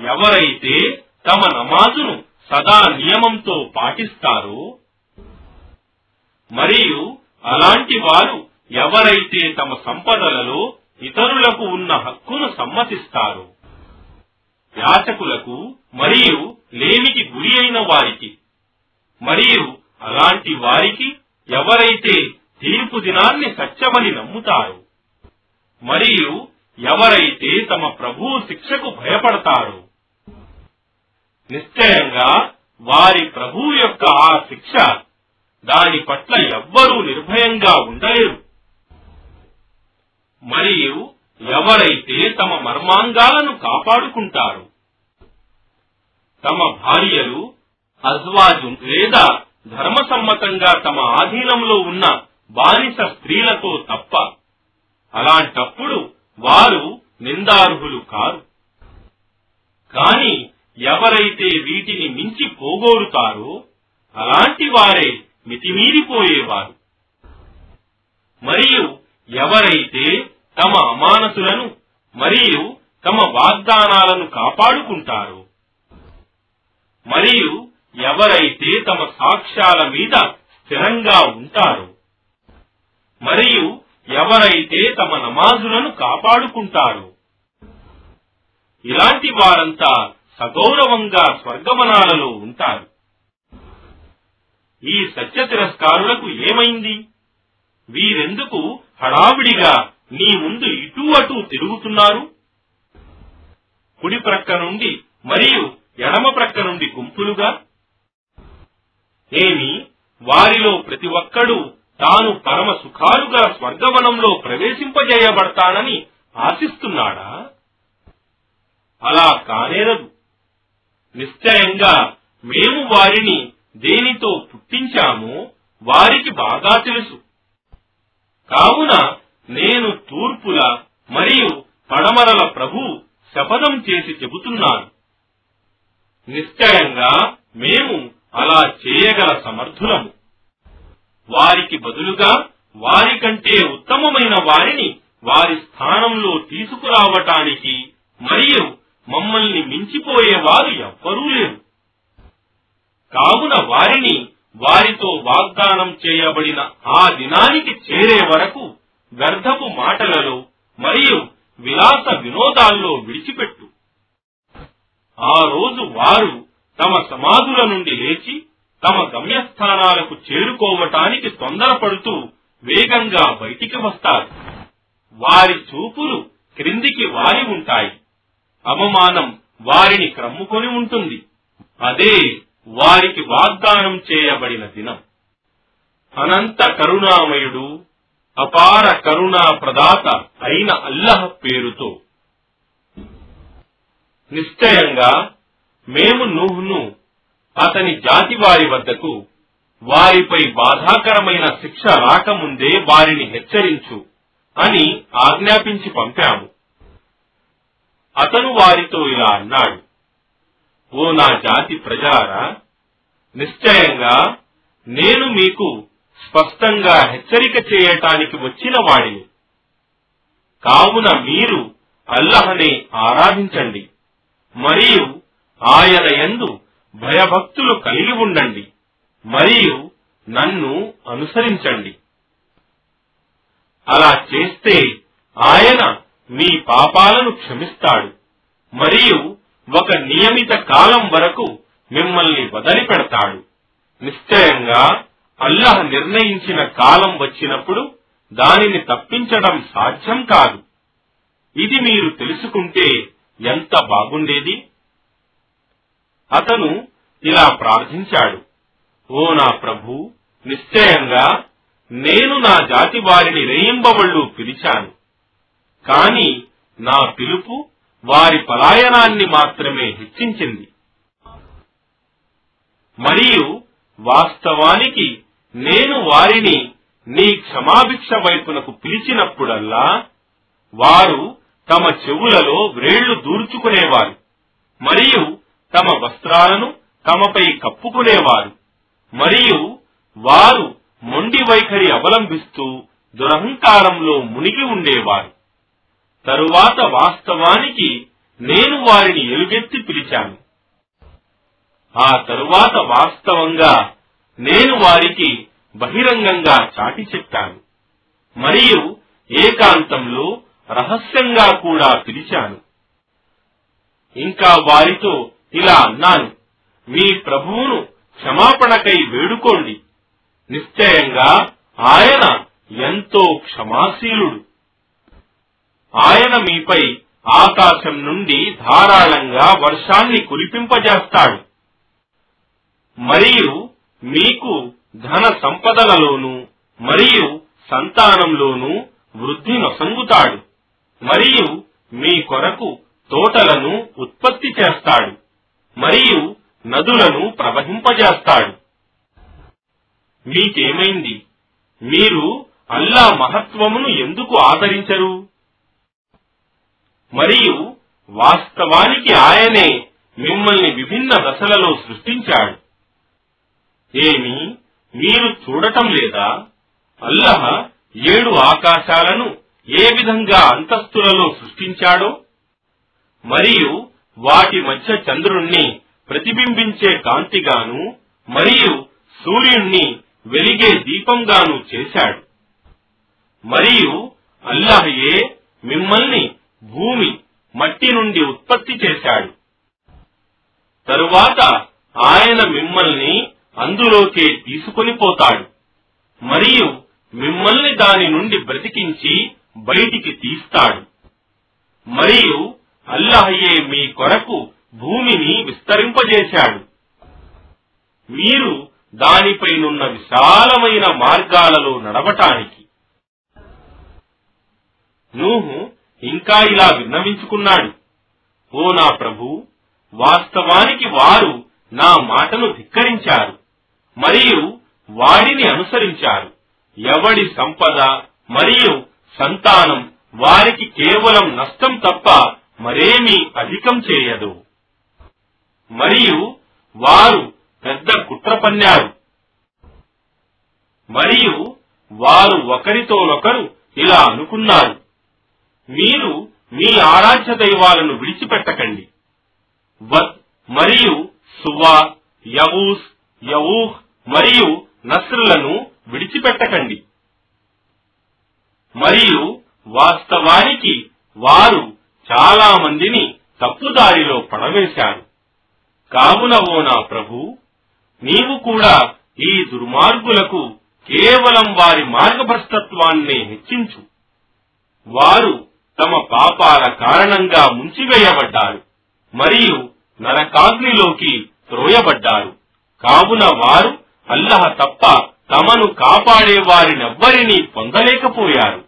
ఎవరైతే తమ నమాజును సదా నియమంతో పాటిస్తారో మరియు అలాంటి వారు ఎవరైతే తమ సంపదలలో ఇతరులకు ఉన్న హక్కును సమ్మతిస్తారు. యాచకులకు మరియు లేమికి గురి అయిన వారికి మరియు అలాంటి వారికి ఎవరైతే తీర్పు దినాన్ని సత్యమని నమ్ముతారు మరియు ఎవరైతే తమ ప్రభువు శిక్షకు భయపడతారు నిశ్చయంగా వారి ప్రభువు యొక్క ఆ శిక్ష దాని పట్ల ఎవ్వరూ నిర్భయంగా ఉండలేరు. మరియు ఎవరైతే తమ మర్మాంగాలను కాపాడుకుంటారు తమ భార్యలు అజ్వాజు లేదా ధర్మసమ్మతంగా తమ ఆధీనంలో ఉన్న బానిస స్త్రీలతో తప్ప అలాంటప్పుడు వారు నిందార్హులు కారు. కాని ఎవరైతే వీటిని మించి పోగోరుతారో అలాంటి వారే మితిమీరిపోయేవారు. మరియు ఎవరైతే తమ అమానతులను మరియు తమ వాగ్దానాలను కాపాడుకుంటారు. మరియు ఎవరైతే తమ సాక్ష్యాల మీద స్థిరంగా ఉంటారు మరియు ఎవరైతే తమ నమాజులను కాపాడుకుంటారు ఇలాంటి వారంతా సగౌరవంగా స్వర్గవనాలలో ఉంటారు. ఈ సత్య తిరస్కారులకు ఏమైంది? వీరెందుకు హడావిడిగా నీ ముందు ఇటు అటు తిరుగుతున్నారు. కుడి ప్రక్క నుండి మరియు ఎడమ ప్రక్క నుండి గుంపులుగా. ఏమి వారిలో ప్రతి ఒక్కడూ తాను పరమ సుఖాలుగా స్వర్గవనంలో ప్రవేశింపజేయబడతానని ఆశిస్తున్నాడా? అలా కానేరదు. నిశ్చయంగా మేము వారిని దేనితో పుట్టించామో వారికి బాగా తెలుసు. కావున నేను తూర్పుల మరియు పడమరల ప్రభు శపథం చేసి చెబుతున్నాను. నిశ్చయంగా మేము అలా చేయగల సమర్థులము. వారికి బదులుగా వారికంటే ఉత్తమమైన వారిని వారి స్థానంలో తీసుకురావటానికి మరియు మమ్మల్ని మించిపోయేవారు ఎవ్వరూ లేరు. కావున వారిని వారితో వాగ్దానం చేయబడిన ఆ దినానికి చేరే వరకు వ్యర్థపు మాటలలో మరియు విలాస వినోదాల్లో విడిచిపెట్టు. ఆ రోజు వారు తమ సమాధుల నుండి లేచి తమ గమ్యస్థానాలకు చేరుకోవటానికి తొందరపడుతూ వేగంగా బయటికి వస్తారు. వారి చూపులు క్రిందికి వారి ఉంటాయి. అవమానం వారిని క్రమ్ముకొని ఉంటుంది. అదే వారికి వాగ్దానం చేయబడిన దినం. అనంత కరుణామయుడు అపార కరుణా ప్రదాత అయిన అల్లహ పేరుతో. నిశ్చయంగా మేము నూహ్ను అతని జాతి వారి వద్దకు వారిపై బాధాకరమైన శిక్ష రాకముందే వారిని హెచ్చరించు అని ఆజ్ఞాపించి పంపాము. అతను వారితో ఇలా అన్నాడు ఓ నా జాతి ప్రజారా నిశ్చయంగా నేను మీకు స్పష్టంగా హెచ్చరిక చేయటానికి వచ్చిన వాడిని. కావున మీరు అల్లహనే ఆరాధించండి. మరియు ఆయన యందు భయభక్తులు కలిగి ఉండండి. మరియు నన్ను అనుసరించండి. అలా చేస్తే ఆయన మీ పాపాలను క్షమిస్తాడు. మరియు ఒక నియమిత కాలం వరకు మిమ్మల్ని వదిలిపెడతాడు. నిశ్చయంగా అల్లాహ్ నిర్ణయించిన కాలం వచ్చినప్పుడు దానిని తప్పించడం సాధ్యం కాదు. ఇది మీరు తెలుసుకుంటే ఎంత బాగుండేది? అతను ఇలా ప్రార్థించాడు ఓ నా ప్రభు నిశ్చయంగా నేను నా జాతి వారిని రేయింబవళ్ళు పిలిచాను. కాని నా పిలుపు వారి పలాయనాన్ని మాత్రమే హెచ్చించింది. మరియు వాస్తవానికి నేను వారిని నీ క్షమాభిక్ష వైపునకు పిలిచినప్పుడల్లా వారు తమ చెవులలో వ్రేళ్ళు దూర్చుకునేవారు మరియు తమ వస్త్రాలను తమపై కప్పుకునేవారు మరియు వారు మొండి వైఖరి అవలంబిస్తూ దురహంకారంలో మునిగి ఉండేవారు. తరువాత వాస్తవానికి నేను వారిని ఎలుగెత్తి పిలిచాను. ఆ తరువాత వాస్తవంగా నేను వారికి బహిరంగంగా చాటి చెప్పాను. మరియు ఏకాంతంలో రహస్యంగా కూడా పిలిచాను. ఇంకా వారితో ఇలా అన్నాను మీ ప్రభువును క్షమాపణకై వేడుకోండి. నిశ్చయంగా ఆయన ఎంతో క్షమాశీలుడు. ఆయన మీపై ఆకాశం నుండి ధారాళంగా వర్షాన్ని కురిపింపజేస్తాడు. మరియు మీకు ధన సంపదలలోనూ మరియు సంతానంలోనూ వృద్ధి నొసంగుతాడు. మరియు మీ కొరకు తోటలను ఉత్పత్తి చేస్తాడు. మరియు నదులను ప్రవహింపజేస్తాడు. మీకేమైంది? మీరు అల్లా మహత్వమును ఎందుకు ఆదరించరు? మరియు వాస్తవానికి ఆయనే మిమ్మల్ని విభిన్న దశలలో సృష్టించాడు. ఏమి మీరు చూడటం లేదా? అల్లహ ఏడు ఆకాశాలను ఏ విధంగా అంతస్తులలో సృష్టించాడో? మరియు వాటి మధ్య చంద్రుణ్ణి ప్రతిబింబించే కాంతిగాను మరియు సూర్యుణ్ణి వెలిగే దీపంగాను చేశాడు. మరియు అల్లాహయే మిమ్మల్ని భూమి మట్టి నుండి ఉత్పత్తి చేశాడు. తరువాత ఆయన మిమ్మల్ని అందులోకే తీసుకొని పోతాడు. మరియు మిమ్మల్ని దాని నుండి బ్రతికించి బయటికి తీస్తాడు. మరియు అల్లాహయే మీ కొరకు భూమిని విస్తరింపజేశాడు. మీరు దానిపైనున్న విశాలమైన మార్గాలలో నడవటానికి నూహు ఇంకా ఇలా విన్నవించుకున్నాడు. ఓ నా ప్రభు వాస్తవానికి వారు నా మాటను ధిక్కరించారు. మరియు వాడిని అనుసరించారు. ఎవడి సంపద మరియు సంతానం వారికి కేవలం నష్టం తప్ప మరేమీ అధికం చేయదు. మరియు వారు పెద్ద కుట్ర పన్నారు. మరియు వారు ఒకరితోనొకరు ఇలా అనుకున్నారు. మీరు మీ ఆరాధ్య దైవాలను విడిచిపెట్టకండి. వద్ మరియు సువా యవూస్ యవూహ్ మరియు నస్రులను విడిచిపెట్టకండి. మరియు వాస్తవానికి వారు చాలా మందిని తప్పుదారిలో పడవేశారు. కావున ఓ నా ప్రభు నీవు కూడా ఈ దుర్మార్గులకు కేవలం వారి మార్గభ్రష్టత్వాన్నే హెచ్చించు. వారు తమ పాపాల కారణంగా ముంచివేయబడ్డారు మరియు నరకాగ్నిలోకి త్రోయబడ్డారు. కావున వారు అల్లహ తప్ప తమను కాపాడే వారినెవ్వరినీ పొందలేకపోయారు.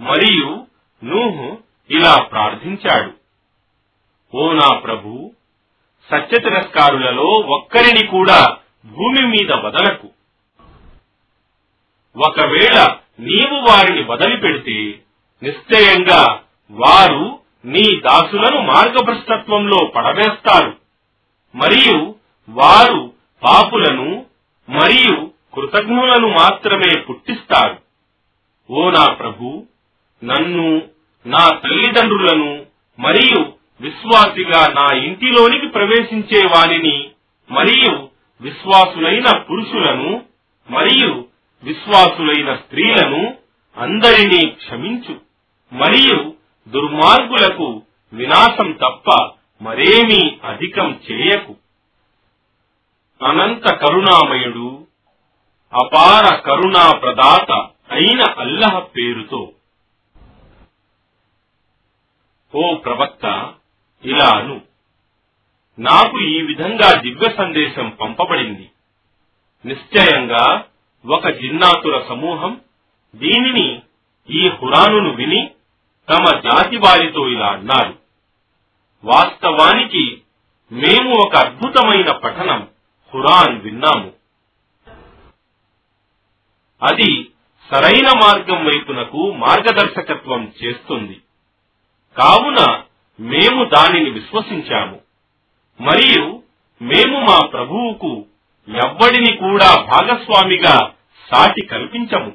మరియు నూహు ఇలా ప్రార్థించాడు. ఓ నా ప్రభు సత్య తిరస్కారులలో ఒక్కరిని కూడా భూమి మీద వదలకు. ఒకవేళ నీవు వారిని వదిలిపెడితే నిశ్చయంగా వారు నీ దాసులను మార్గభ్రష్టత్వంలో పడవేస్తారు. మరియు వారు పాపులను మరియు కృతజ్ఞులను మాత్రమే పుట్టిస్తారు ఓ నా ప్రభు నన్ను నా తల్లిదండ్రులను మరియు విశ్వాసిగా నా ఇంటిలోనికి ప్రవేశించే వారిని మరియు విశ్వాసులైన పురుషులను మరియు విశ్వాసులైన స్త్రీలను అందరినీ క్షమించు. మరియు దుర్మార్గులకు వినాశం తప్ప మరేమీ అధికం చేయకు. అనంత కరుణామయుడు అపార కరుణా ప్రదాత అయిన అల్లహ పేరుతో. ఓ ప్రవక్త ఇలా అను. నాకు ఈ విధంగా దివ్య సందేశం పంపబడింది. నిశ్చయంగా ఒక జిన్నాతుల సమూహం దీనిని ఈ హురానును విని తమ జాతి వారితో ఇలా అన్నారు. వాస్తవానికి మేము ఒక అద్భుతమైన పఠనం ఖురాన్ విన్నాము. అది సరైన మార్గం వైపునకు మార్గదర్శకత్వం చేస్తుంది. కావున మేము దానిని విశ్వసించాము. మరియు మేము మా ప్రభువుకు ఎవ్వడిని కూడా భాగస్వామిగా సాటి కల్పించము.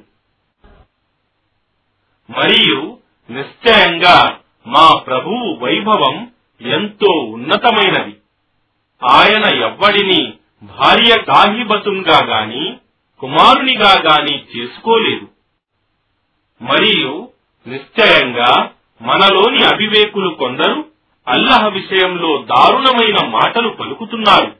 మరియు నిశ్చయంగా మా ప్రభువు వైభవం ఎంతో ఉన్నతమైనది. ఆయన ఎవ్వడిని భార్య కాహిబతుంగా గాని కుమారునిగా గాని చేసుకోలేదు. మరియు నిశ్చయంగా మనలోని అవివేకులు కొందరు అల్లహ విషయంలో దారుణమైన మాటలు పలుకుతున్నారు.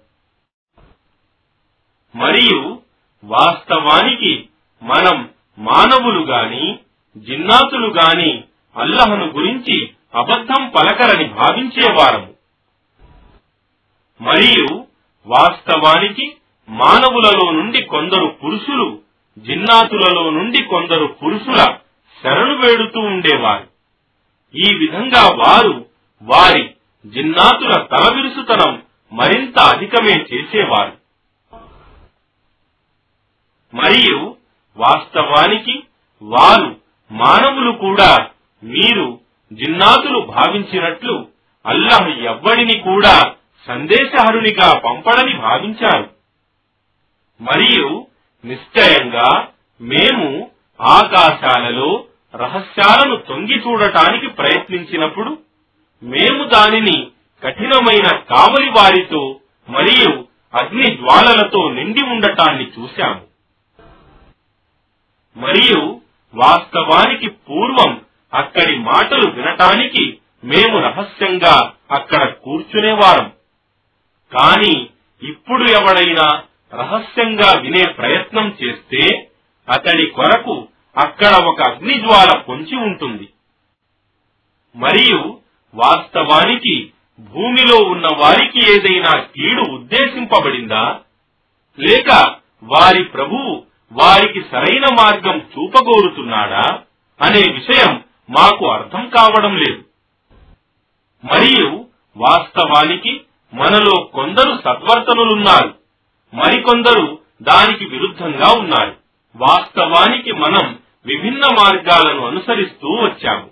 మరియు వాస్తవానికి మనం మానవులు గాని జిన్నాతులు గాని అల్లహను గురించి అబద్ధం పలకరని భావించేవారము. మరియు వాస్తవానికి మానవులలో నుండి కొందరు పురుషులు జిన్నాతులలో నుండి కొందరు పురుషుల శరణు వేడుతూ ఉండేవారు. ఈ విధంగా వారు వారి జిన్నాతుల తలవిరుసుతనం మరింత అధికమే చేసేవారు. మరియు వాస్తవానికి వారు మానవులు కూడా మీరు జిన్నాతులు భావించినట్లు అల్లాహ్ ఎవ్వడిని కూడా సందేశహరునిగా పంపడని భావించారు. మరియు నిశ్చయంగా మేము ఆకాశాలలో రహస్యాలను తొంగి చూడటానికి ప్రయత్నించినప్పుడు మేము దానిని కఠినమైన కావలి వారితో మరియు అగ్ని జ్వాలలతో నిండి ఉండటాన్ని చూశాము. మరియు వాస్తవానికి పూర్వం అక్కడి మాటలు వినటానికి మేము రహస్యంగా అక్కడ కూర్చునేవారం. కాని ఇప్పుడు ఎవడైనా రహస్యంగా వినే ప్రయత్నం చేస్తే అతడి కొరకు అక్కడ ఒక అగ్నిజ్వాల పొంచి ఉంటుంది. మరియు వాస్తవానికి భూమిలో ఉన్న వారికి ఏదైనా కీడు ఉద్దేశింపబడిందా? లేక వారి ప్రభువు వారికి సరైన మార్గం చూపగోరుతున్నాడా అనే విషయం మాకు అర్థం కావడం లేదు. మరియు వాస్తవానికి మనలో కొందరు సద్వర్తనులున్నారు మరికొందరు దానికి విరుద్ధంగా ఉన్నారు. వాస్తవానికి మనం విభిన్న మార్గాలను అనుసరిస్తూ వచ్చాము.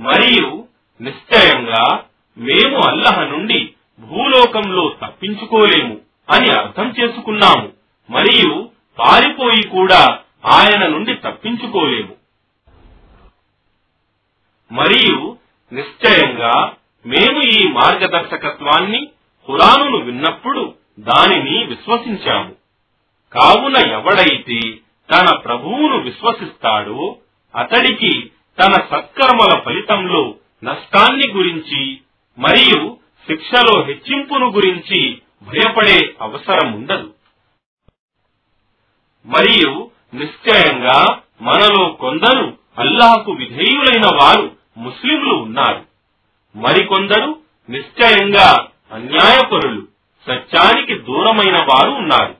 మరియు నిశ్చయంగా మేము అల్లహ నుండి భూలోకంలో తప్పించుకోలేము అని అర్థం చేసుకున్నాము మరియు పారిపోయి కూడా ఆయన నుండి తప్పించుకోలేము. మరియు నిశ్చయంగా మేము ఈ మార్గదర్శకత్వాన్ని ఖురానును విన్నప్పుడు దానిని విశ్వసించాము. కావున ఎవడైతే తన ప్రభువును విశ్వసిస్తాడో అతడికి తన సత్కర్మల ఫలితంలో నష్టాన్ని గురించి మరియు శిక్షలో హెచ్చింపును గురించి భయపడే అవసరం ఉండదు మరియు నిశ్చయంగా మనలో కొందరు అల్లాహకు విధేయులైన వారు ముస్లింలు ఉన్నారు. మరికొందరు నిశ్చయంగా అన్యాయపరులు సత్యానికి దూరమైన వారు ఉన్నారు.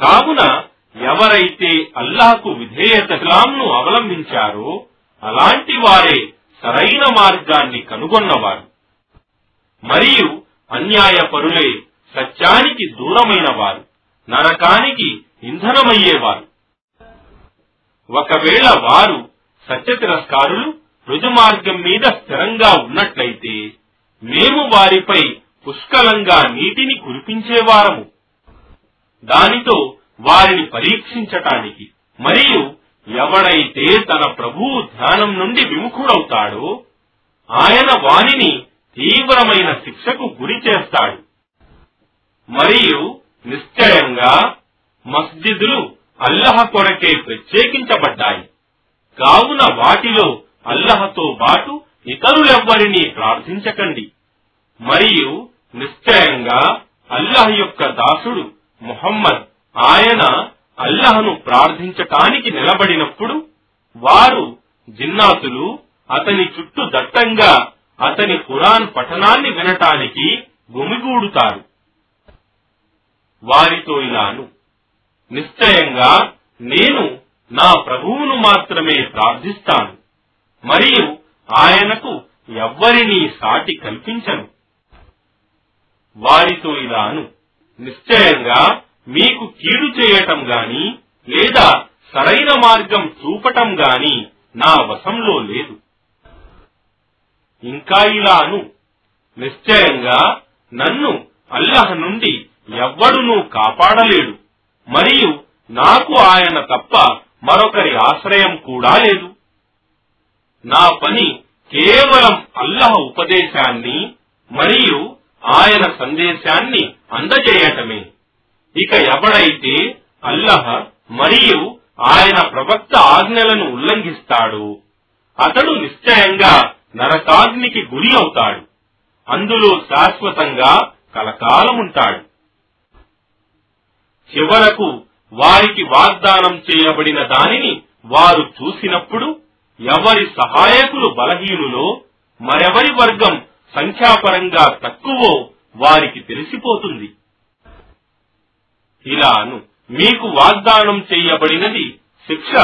కావున ఎవరైతే అల్లాహకు విధేయత ఇస్లాంను అవలంబించారో అలాంటి వారే సరైన మార్గాన్ని కనుగొన్నవారు. మరియు అన్యాయపరులే సత్యానికి దూరమైన వారు నరకానికి ఇంధనమయ్యేవారు. ఒకవేళ వారు సత్య తిరస్కారులు మార్గం మీద స్థిరంగా ఉన్నట్లయితే మేము వారిపై పుష్కలంగా నీటిని కురిపించేవారము. దానితో వారిని పరీక్షించటానికి మరియు ఎవడైతే తన ప్రభువు ధ్యానం నుండి విముఖుడవుతాడో ఆయన వానిని తీవ్రమైన శిక్షకు గురి చేస్తాడు. మరియు నిశ్చయంగా మస్జిదులు అల్లహ కొరకే ప్రత్యేకించబడ్డాయి. కావున వాటిలో అల్లహతో బాటు ఇతరులెవ్వరినీ ప్రార్థించకండి. మరియు నిశ్చయంగా అల్లహ యొక్క దాసుడు ముహమ్మద్ ఆయన అల్లహను ప్రార్థించటానికి నిలబడినప్పుడు వారు జిన్నాతులు అతని చుట్టూ దట్టంగా అతని ఖురాన్ పఠనాన్ని వినటానికి గుమిగూడుతారు. వారితో ఇలాను. నిశ్చయంగా నేను నా ప్రభువును మాత్రమే ప్రార్థిస్తాను. మరియు ఆయనకు ఎవ్వరినీ సాటి కల్పించను. వారితో ఇలాను. నిశ్చయంగా మీకు కీడు చేయటం గాని లేదా సరైన మార్గం చూపటం గాని నా వశంలో లేదు. ఇంకా ఇలాను. నిశ్చయంగా నన్ను అల్లహ నుండి ఎవ్వడునూ కాపాడలేడు. మరియు నాకు ఆయన తప్ప మరొకరి ఆశ్రయం కూడా లేదు. నా పని కేవలం అల్లహ ఉపదేశాన్ని మరియు ఆయన సందేశాన్ని అందజేయటమే. ఇక ఎవడైతే అల్లహ మరియు ఆయన ప్రవక్త ఆజ్ఞలను ఉల్లంఘిస్తాడు అతడు నిశ్చయంగా నరకాగ్నికి గురి అవుతాడు. అందులో శాశ్వతంగా కలకాలముంటాడు. చివరకు వారికి వాగ్దానం చేయబడిన దానిని వారు చూసినప్పుడు ఎవరి సహాయకులు బలహీనులో మరెవరి వర్గం సంఖ్యాపరంగా తక్కువో వారికి తెలిసిపోతుంది. ఇలాను మీకు వాగ్దానం చేయబడినది శిక్ష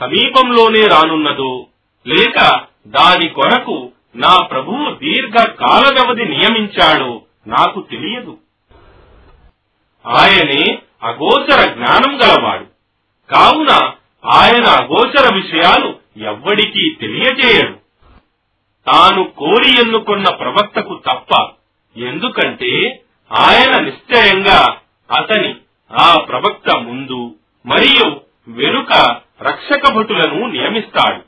సమీపంలోనే రానున్నదో లేక దాని కొరకు నా ప్రభువు దీర్ఘ కాల వ్యవధి నియమించాడో నాకు తెలియదు. ఆయనే అగోచర జ్ఞానం గలవాడు. కావున ఆయన అగోచర విషయాలు ఎవ్వడికీ తెలియజేయడు. తాను కోరి ఎన్నుకున్న ప్రవక్తకు తప్ప ఎందుకంటే ఆయన నిశ్చయంగా అతని ఆ ప్రవక్త ముందు మరియు వెనుక రక్షక భటులను నియమిస్తాడు.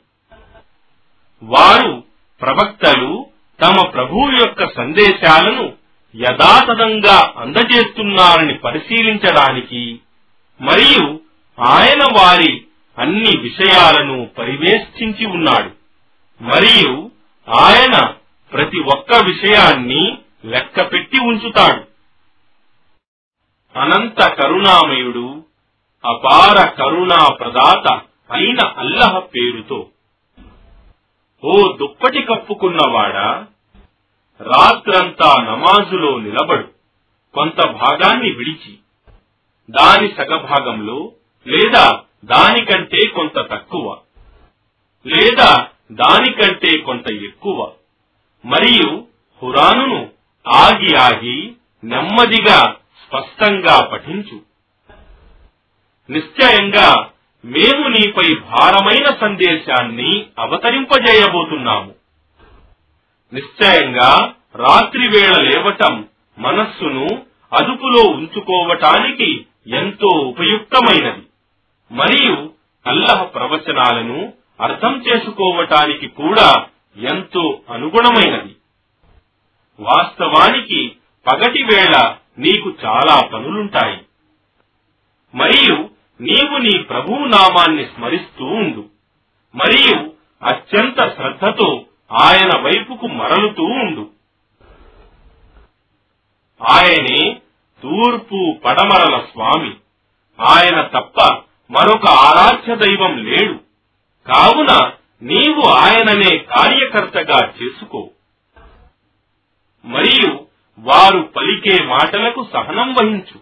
వారు ప్రవక్తలు తమ ప్రభువు యొక్క సందేశాలను యథాతథంగా అందజేస్తున్నారని పరిశీలించడానికి మరియు ఆయన వారి అన్ని విషయాలను పరివేష్టించి ఉన్నాడు. మరియు ఆయన ప్రతి ఒక్క విషయాన్ని లెక్కపెట్టి ఉంచుతాడు. అనంత కరుణామయుడు అపార కరుణా ప్రదాత అయిన అల్లహ పేరుతో ఓ దుప్పటి కప్పుకున్నవాడా రాత్రంతా నమాజులో నిలబడు కొంత భాగాన్ని విడిచి దాని సగభాగంలో లేదా దానికంటే కొంత తక్కువ లేదా దానికంటే కొంత ఎక్కువ. మరియు హురానును ఆగి ఆగి నెమ్మదిగా స్పష్టంగా పఠించు. నిశ్చయంగా మేము నీపై భారమైన సందేశాన్ని అవతరింపజేయబోతున్నాము. నిశ్చయంగా రాత్రి వేళ లేవటం మనస్సును అదుపులో ఉంచుకోవటానికి ఎంతో ఉపయుక్తమైనది. మరియు అల్లహ ప్రవచనాలను అర్థం చేసుకోవటానికి కూడా ఎంతో అనుగుణమైనది. వాస్తవానికి పగటి వేళ నీకు చాలా పనులుంటాయి. మరియు నీవు నీ ప్రభువు నామాన్ని స్మరిస్తూ ఉండు. మరియు అత్యంత శ్రద్ధతో ఆయన వైపుకు మరలుతూ ఉండు. ఆయనే తూర్పు పడమరల స్వామి. ఆయన తప్ప మరొక ఆరాధ్య దైవం లేడు. కావున నీవు ఆయననే కార్యకర్తగా చేసుకో. మరియు వారు పలికే మాటలకు సహనం వహించు.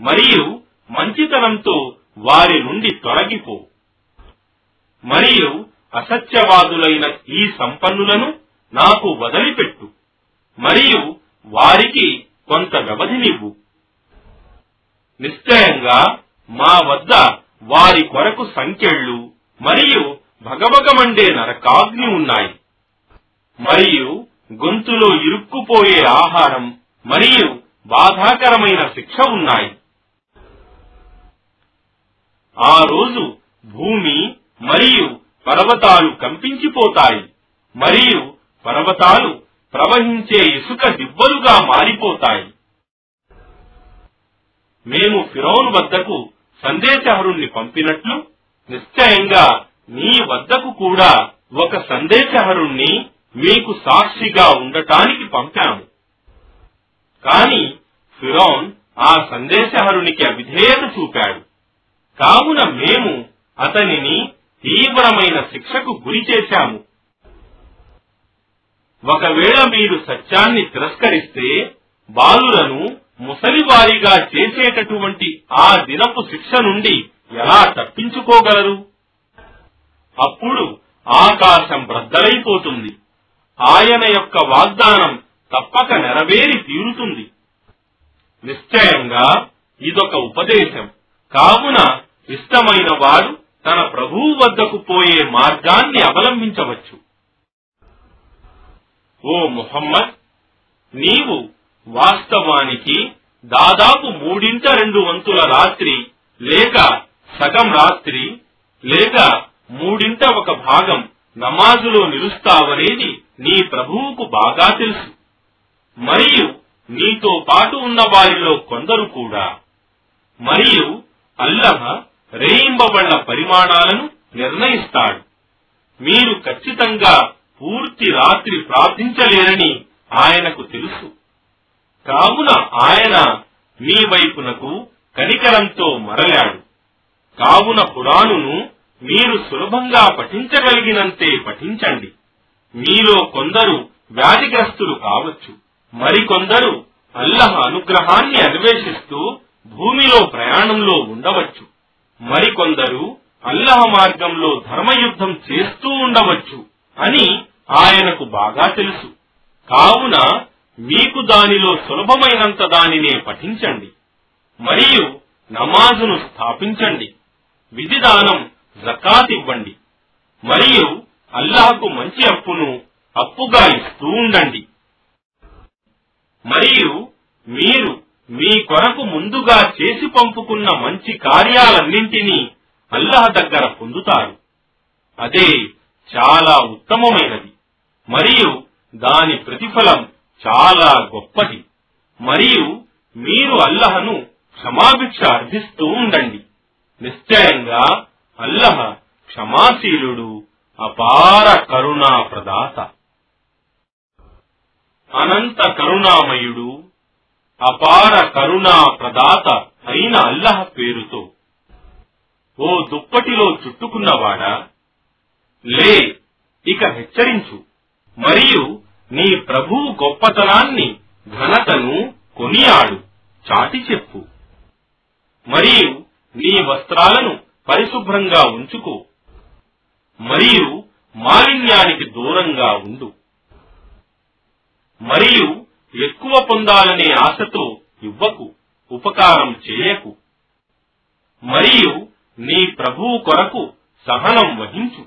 మరియు మంచితనంతో వారి నుండి తొలగిపో. మరియు అసత్యవాదులైన ఈ సంపన్నులను నాకు వదిలిపెట్టు. మరియు వారికి కొంత వ్యవధినివ్వు. నిశ్చయంగా మా వద్ద వారి కొరకు సంఖ్యళ్ళు మరియు భగభగమండే నరకాగ్ని ఉన్నాయి. మరియు గొంతులో ఇరుక్కుపోయే ఆహారం మరియు బాధాకరమైన శిక్ష ఉన్నాయి. ఆ రోజు భూమి మరియు పర్వతాలు కంపించిపోతాయి మరియు పర్వతాలు ప్రవహించే ఇసుక దిబ్బలుగా మారిపోతాయి. మేము ఫిరోన్ వద్దకు సందేశహరుణ్ణి పంపినట్లు నిశ్చయంగా మీ వద్దకు కూడా ఒక సందేశహరుణ్ణి మీకు సాక్షిగా ఉండటానికి పంపాము. కాని ఫిరోన్ ఆ సందేశహరునికి అవిధేయత చూపాడు. కావున మేము అతనిని తీవ్రమైన శిక్షకు గురి చేశాము. ఒకవేళ మీరు సత్యాన్ని తిరస్కరిస్తే బాలులను ముసలివారిగా చేసేటటువంటి ఆ దినపు శిక్ష నుండి ఎలా తప్పించుకోగలరు? అప్పుడు ఆకాశం బ్రద్దలైపోతుంది ఆయన యొక్క వాగ్దానం తప్పక నెరవేరి తీరుతుంది. నిశ్చయంగా ఇదొక ఉపదేశం. కావున ఇష్టమైన వాడు తన ప్రభువు వద్దకు పోయే మార్గాన్ని అవలంబించవచ్చు. ఓ ముహమ్మద్ నీవు వాస్తవానికి దాదాపు మూడింట రెండు వంతుల రాత్రి లేక సగం రాత్రి లేక మూడింట ఒక భాగం నమాజులో నిలుస్తావనేది నీ ప్రభువుకు బాగా తెలుసు. మరియు నీతో పాటు ఉన్న వారిలో కొందరు కూడా. మరియు అల్లహ రేయింబబళ్ళ పరిమాణాలను నిర్ణయిస్తాడు. మీరు ఖచ్చితంగా పూర్తి రాత్రి ప్రార్థించలేరని ఆయనకు తెలుసు. కావున ఆయన మీ వైపునకు కనికరంతో మరలాడు. కావున పురాణును మీరు సులభంగా పఠించగలిగినంతే పఠించండి. మీలో కొందరు వ్యాధిగ్రస్తులు కావచ్చు. మరికొందరు అల్లహ అనుగ్రహాన్ని అన్వేషిస్తూ భూమిలో ప్రయాణంలో ఉండవచ్చు. మరికొందరు అల్లహ మార్గంలో ధర్మయుద్ధం చేస్తూ ఉండవచ్చు అని ఆయనకు బాగా తెలుసు. కావున మీకు దానిలో సులభమైనంత దానినే పఠించండి. మరియు నమాజును స్థాపించండి. విధిదానం జకాత్ ఇవ్వండి మరియు అల్లాహకు మంచి అప్పును అప్పుగా ఇస్తూ ఉండండి. మరియు మీరు మీ కొరకు ముందుగా చేసి పంపుకున్న మంచి కార్యాలన్నింటినీ అల్లాహ్ దగ్గర పొందుతారు. అదే చాలా ఉత్తమమైనది. మరియు దాని ప్రతిఫలం చాలా గొప్పది. మరియు మీరు అల్లహను క్షమాభిక్ష అర్థిస్తూ ఉండండి. నిశ్చయంగా అల్లహ క్షమాశీలుడు అపార కరుణా ప్రదాత అనంత కరుణామయుడు అపార కరుణా ప్రదాత అయిన అల్లహ పేరుతో. ఓ దుప్పటిలో చుట్టుకున్నవాడా? లే ఇక హెచ్చరించు. మరియు నీ ప్రభువు గొప్పతనాన్ని ఘనతను కొనియాడు. చాటి చెప్పు. మరియు నీ వస్త్రాలను పరిశుభ్రంగా ఉంచుకో. మరియు మాలిన్యానికి దూరంగా ఉండు. మరియు ఎక్కువ పొందాలనే ఆశతో ఇవ్వకు ఉపకారం చేయకు. మరియు నీ ప్రభువు కొరకు సహనం వహించు.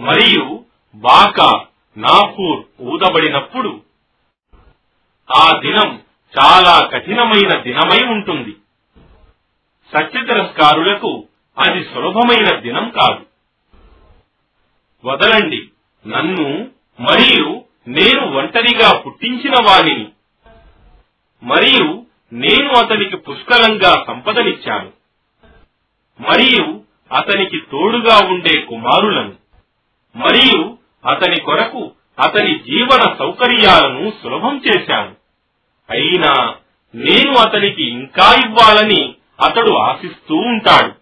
మరియు బాకా నాఫూర్ ఊదబడినప్పుడు ఆ దినం చాలా కఠినమైన దినమై ఉంటుంది. సత్యతిరస్కారులకు అది సులభమైన దినం కాదు. వదలండి. నన్ను మరియు నేను ఒంటరిగా పుట్టించిన వాణిని. మరియు నేను అతనికి పుష్కలంగా సంపదనిచ్చాను. మరియు అతనికి తోడుగా ఉండే కుమారులను. మరియు అతని కొరకు అతని జీవన సౌకర్యాలను సులభం చేశాను. అయినా నేను అతనికి ఇంకా ఇవ్వాలని అతడు ఆశిస్తూ ఉంటాడు.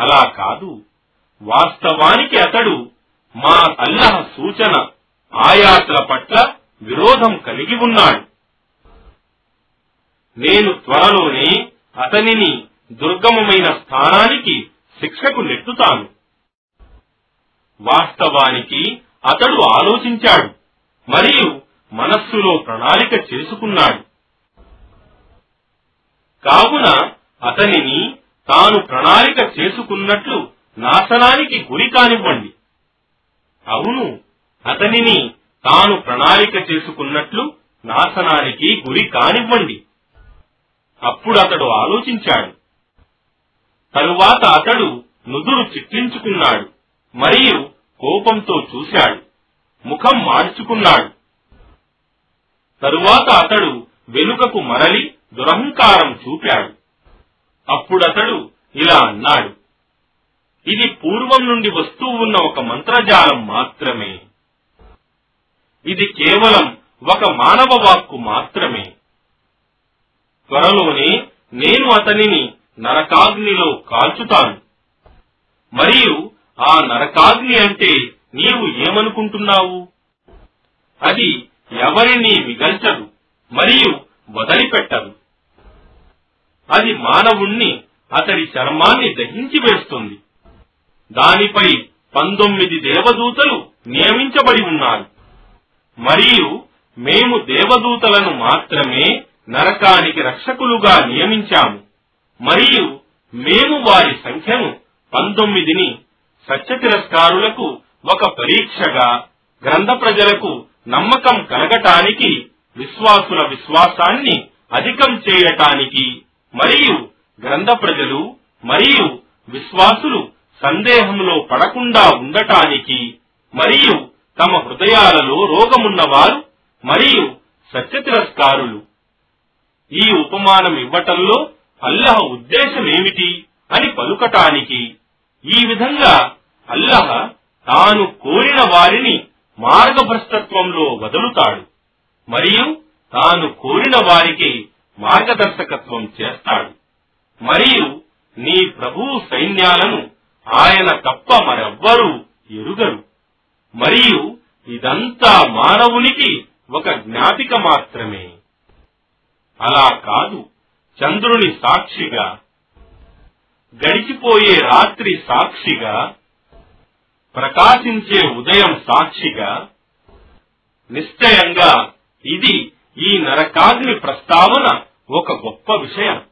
అలా కాదు. వాస్తవానికి అతడు మా అల్లహ సూచన ఆయాత్ల పట్ల విరోధం కలిగి ఉన్నాడు. నేను త్వరలోనే అతనిని దుర్గమమైన స్థానానికి శిక్షకు నెట్టుతాను. వాస్తవానికి అతడు ఆలోచించాడు మరియు మనస్సులో ప్రణాళిక చేసుకున్నాడు. కావున అతనిని తాను ప్రణాళిక చేసుకున్నట్లు నాశనానికి గురి కానివ్వండి. అవును అతనిని తాను ప్రణాళిక చేసుకున్నట్లు నాశనానికి గురి కానివ్వండి. అప్పుడు అతడు ఆలోచించాడు. తరువాత అతడు నుదురు చిట్లించుకున్నాడు. మరియు కోపంతో చూశాడు. ముఖం మార్చుకున్నాడు. తరువాత అతడు వెనుకకు మరలి దురహంకారం చూపాడు. అప్పుడతడు ఇలా అన్నాడు. ఇది పూర్వం నుండి వస్తూ ఉన్న ఒక మంత్రజాలం మాత్రమే. ఇది కేవలం ఒక మానవ వాక్కు మాత్రమే. త్వరలోనే నేను అతనిని నరకాగ్నిలో కాల్చుతాను. మరియు ఆ నరకాగ్ని అంటే నీవు ఏమనుకుంటున్నావు? అది ఎవరిని మిగల్చదు మరియు వదిలిపెట్టదు. అది మానవుణ్ణి అతడి చర్మాన్ని దహించి వేస్తుంది. దానిపై పంతొమ్మిది దేవదూతలు నియమించబడి ఉన్నారు. మరియు మేము దేవదూతలను మాత్రమే నరకానికి రక్షకులుగా నియమించాము. మరియు మేము వారి సంఖ్యను పంతొమ్మిదిని సత్య తిరస్కారులకు ఒక పరీక్షగా గ్రంథ ప్రజలకు నమ్మకం కలగటానికి విశ్వాసుల విశ్వాసాన్ని అధికం చేయటానికి మరియు గ్రంథ ప్రజలు మరియు విశ్వాసులు సందేహంలో పడకుండా ఉండటానికి మరియు తమ హృదయాలలో రోగమున్నవారు మరియు సత్య తిరస్కారులు. ఈ ఉపమానం ఇవ్వటంలో అల్లహ ఉద్దేశమేమిటి అని పలుకటానికి ఈ విధంగా అల్లహ తాను కోరిన వారిని మార్గభ్రష్టత్వంలో వదులుతాడు. మరియు తాను కోరిన వారికి మార్గదర్శకత్వం చేస్తాడు. మరియు నీ ప్రభు సైన్యాలను ఆయన తప్ప మరెవ్వరూ ఎరుగరు. మరియు ఇదంతా మానవునికి ఒక జ్ఞాపిక మాత్రమే. అలా కాదు చంద్రుని సాక్షిగా గడిచిపోయే రాత్రి సాక్షిగా ప్రకాశించే ఉదయం సాక్షిగా నిశ్చయంగా ఇది ఈ నరకాగ్ని ప్రస్తావన ఒక గొప్ప విషయం.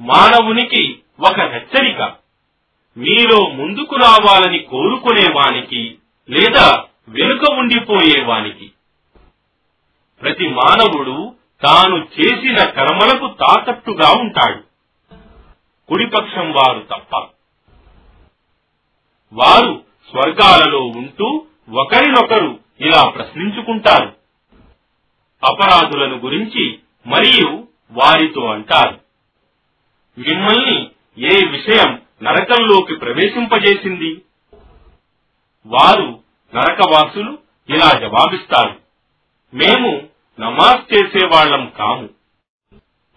మానవునికి ఒక హెచ్చరిక. మీలో ముందుకు రావాలని కోరుకునేవానికి లేదా వెనుక ఉండిపోయేవానికి ప్రతి మానవుడు తాను చేసిన కర్మలకు తాకట్టుగా ఉంటాడు. కుడిపక్షం వారు తప్ప. వారు స్వర్గాలలో ఉంటూ ఒకరినొకరు ఇలా ప్రశ్నించుకుంటారు. అపరాధులను గురించి మరియు వారితో అంటారు. మిమ్మల్ని ఏ విషయం నరకంలోకి ప్రవేశింపజేసింది? వారు నరకవాసులు ఇలా జవాబిస్తారు. మేము నమాజ్ చేసేవాళ్ళం కాము.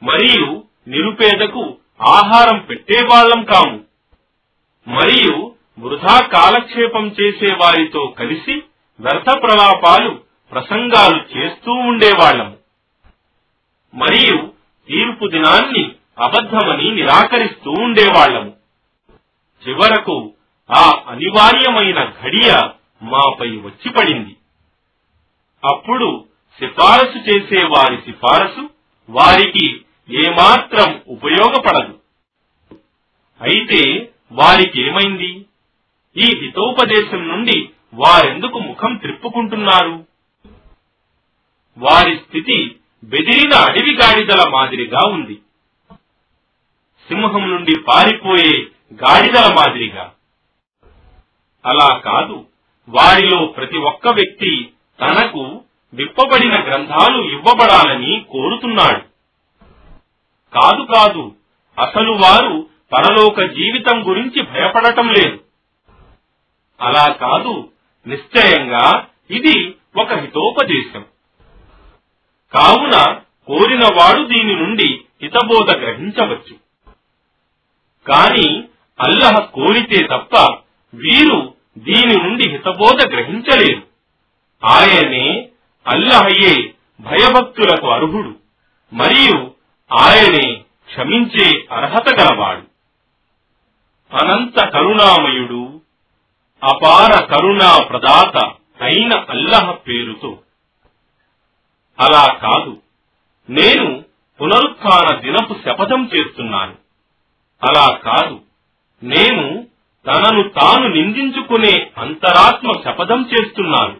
మరియు నిరుపేదకు ఆహారం పెట్టేవాళ్ళం కాము. మరియు వృధా కాలక్షేపం చేసే వారితో కలిసి వ్యర్థ ప్రలాపాలు ప్రసంగాలు చేస్తూ ఉండేవాళ్ళము మరియు తీర్పు దినాన్ని అబద్ధమని నిరాకరిస్తూ ఉండేవాళ్ళము చివరకు ఆ అనివార్యమైన ఘడియ మాపై వచ్చి పడింది అప్పుడు సిఫారసు చేసే వారి సిఫారసు వారికి ఏమాత్రం ఉపయోగపడదు. అయితే వారికేమైంది? ఈ హితోపదేశం నుండి వారెందుకు ముఖం త్రిప్పుకుంటున్నారు? వారి స్థితి బెదిరిన అడవి గాడిదల మాదిరిగా ఉంది. సింహం నుండి పారిపోయే గాడిదల మాదిరిగా. అలా కాదు వారిలో ప్రతి ఒక్క వ్యక్తి తనకు విప్పబడిన గ్రంథాలు ఇవ్వబడాలని కోరుతున్నాడు. కాదు కాదు అసలు వారు పరలోక జీవితం గురించి భయపడటం లేదు. అలా కాదు నిశ్చయంగా ఇది ఒక హితోపదేశం. కావున కోరినవాడు దీని నుండి హితబోధ గ్రహించవచ్చు. కాని అల్లహ కోరితే తప్ప వీరు దీని నుండి హితబోధ గ్రహించలేరు. ఆయనే అల్లహయే భయభక్తులకు అర్హుడు మరియు ఆయనే క్షమించే అర్హత గలవాడు. అనంత కరుణామయుడు అపార కరుణా ప్రదాత అయిన అల్లహ పేరుతో. అలా కాదు నేను పునరుత్థాన దినపు శపథం చేస్తున్నాను. అలా కాదు నేను తనను తాను నిందించుకునే అంతరాత్మ శపథం చేస్తున్నాను.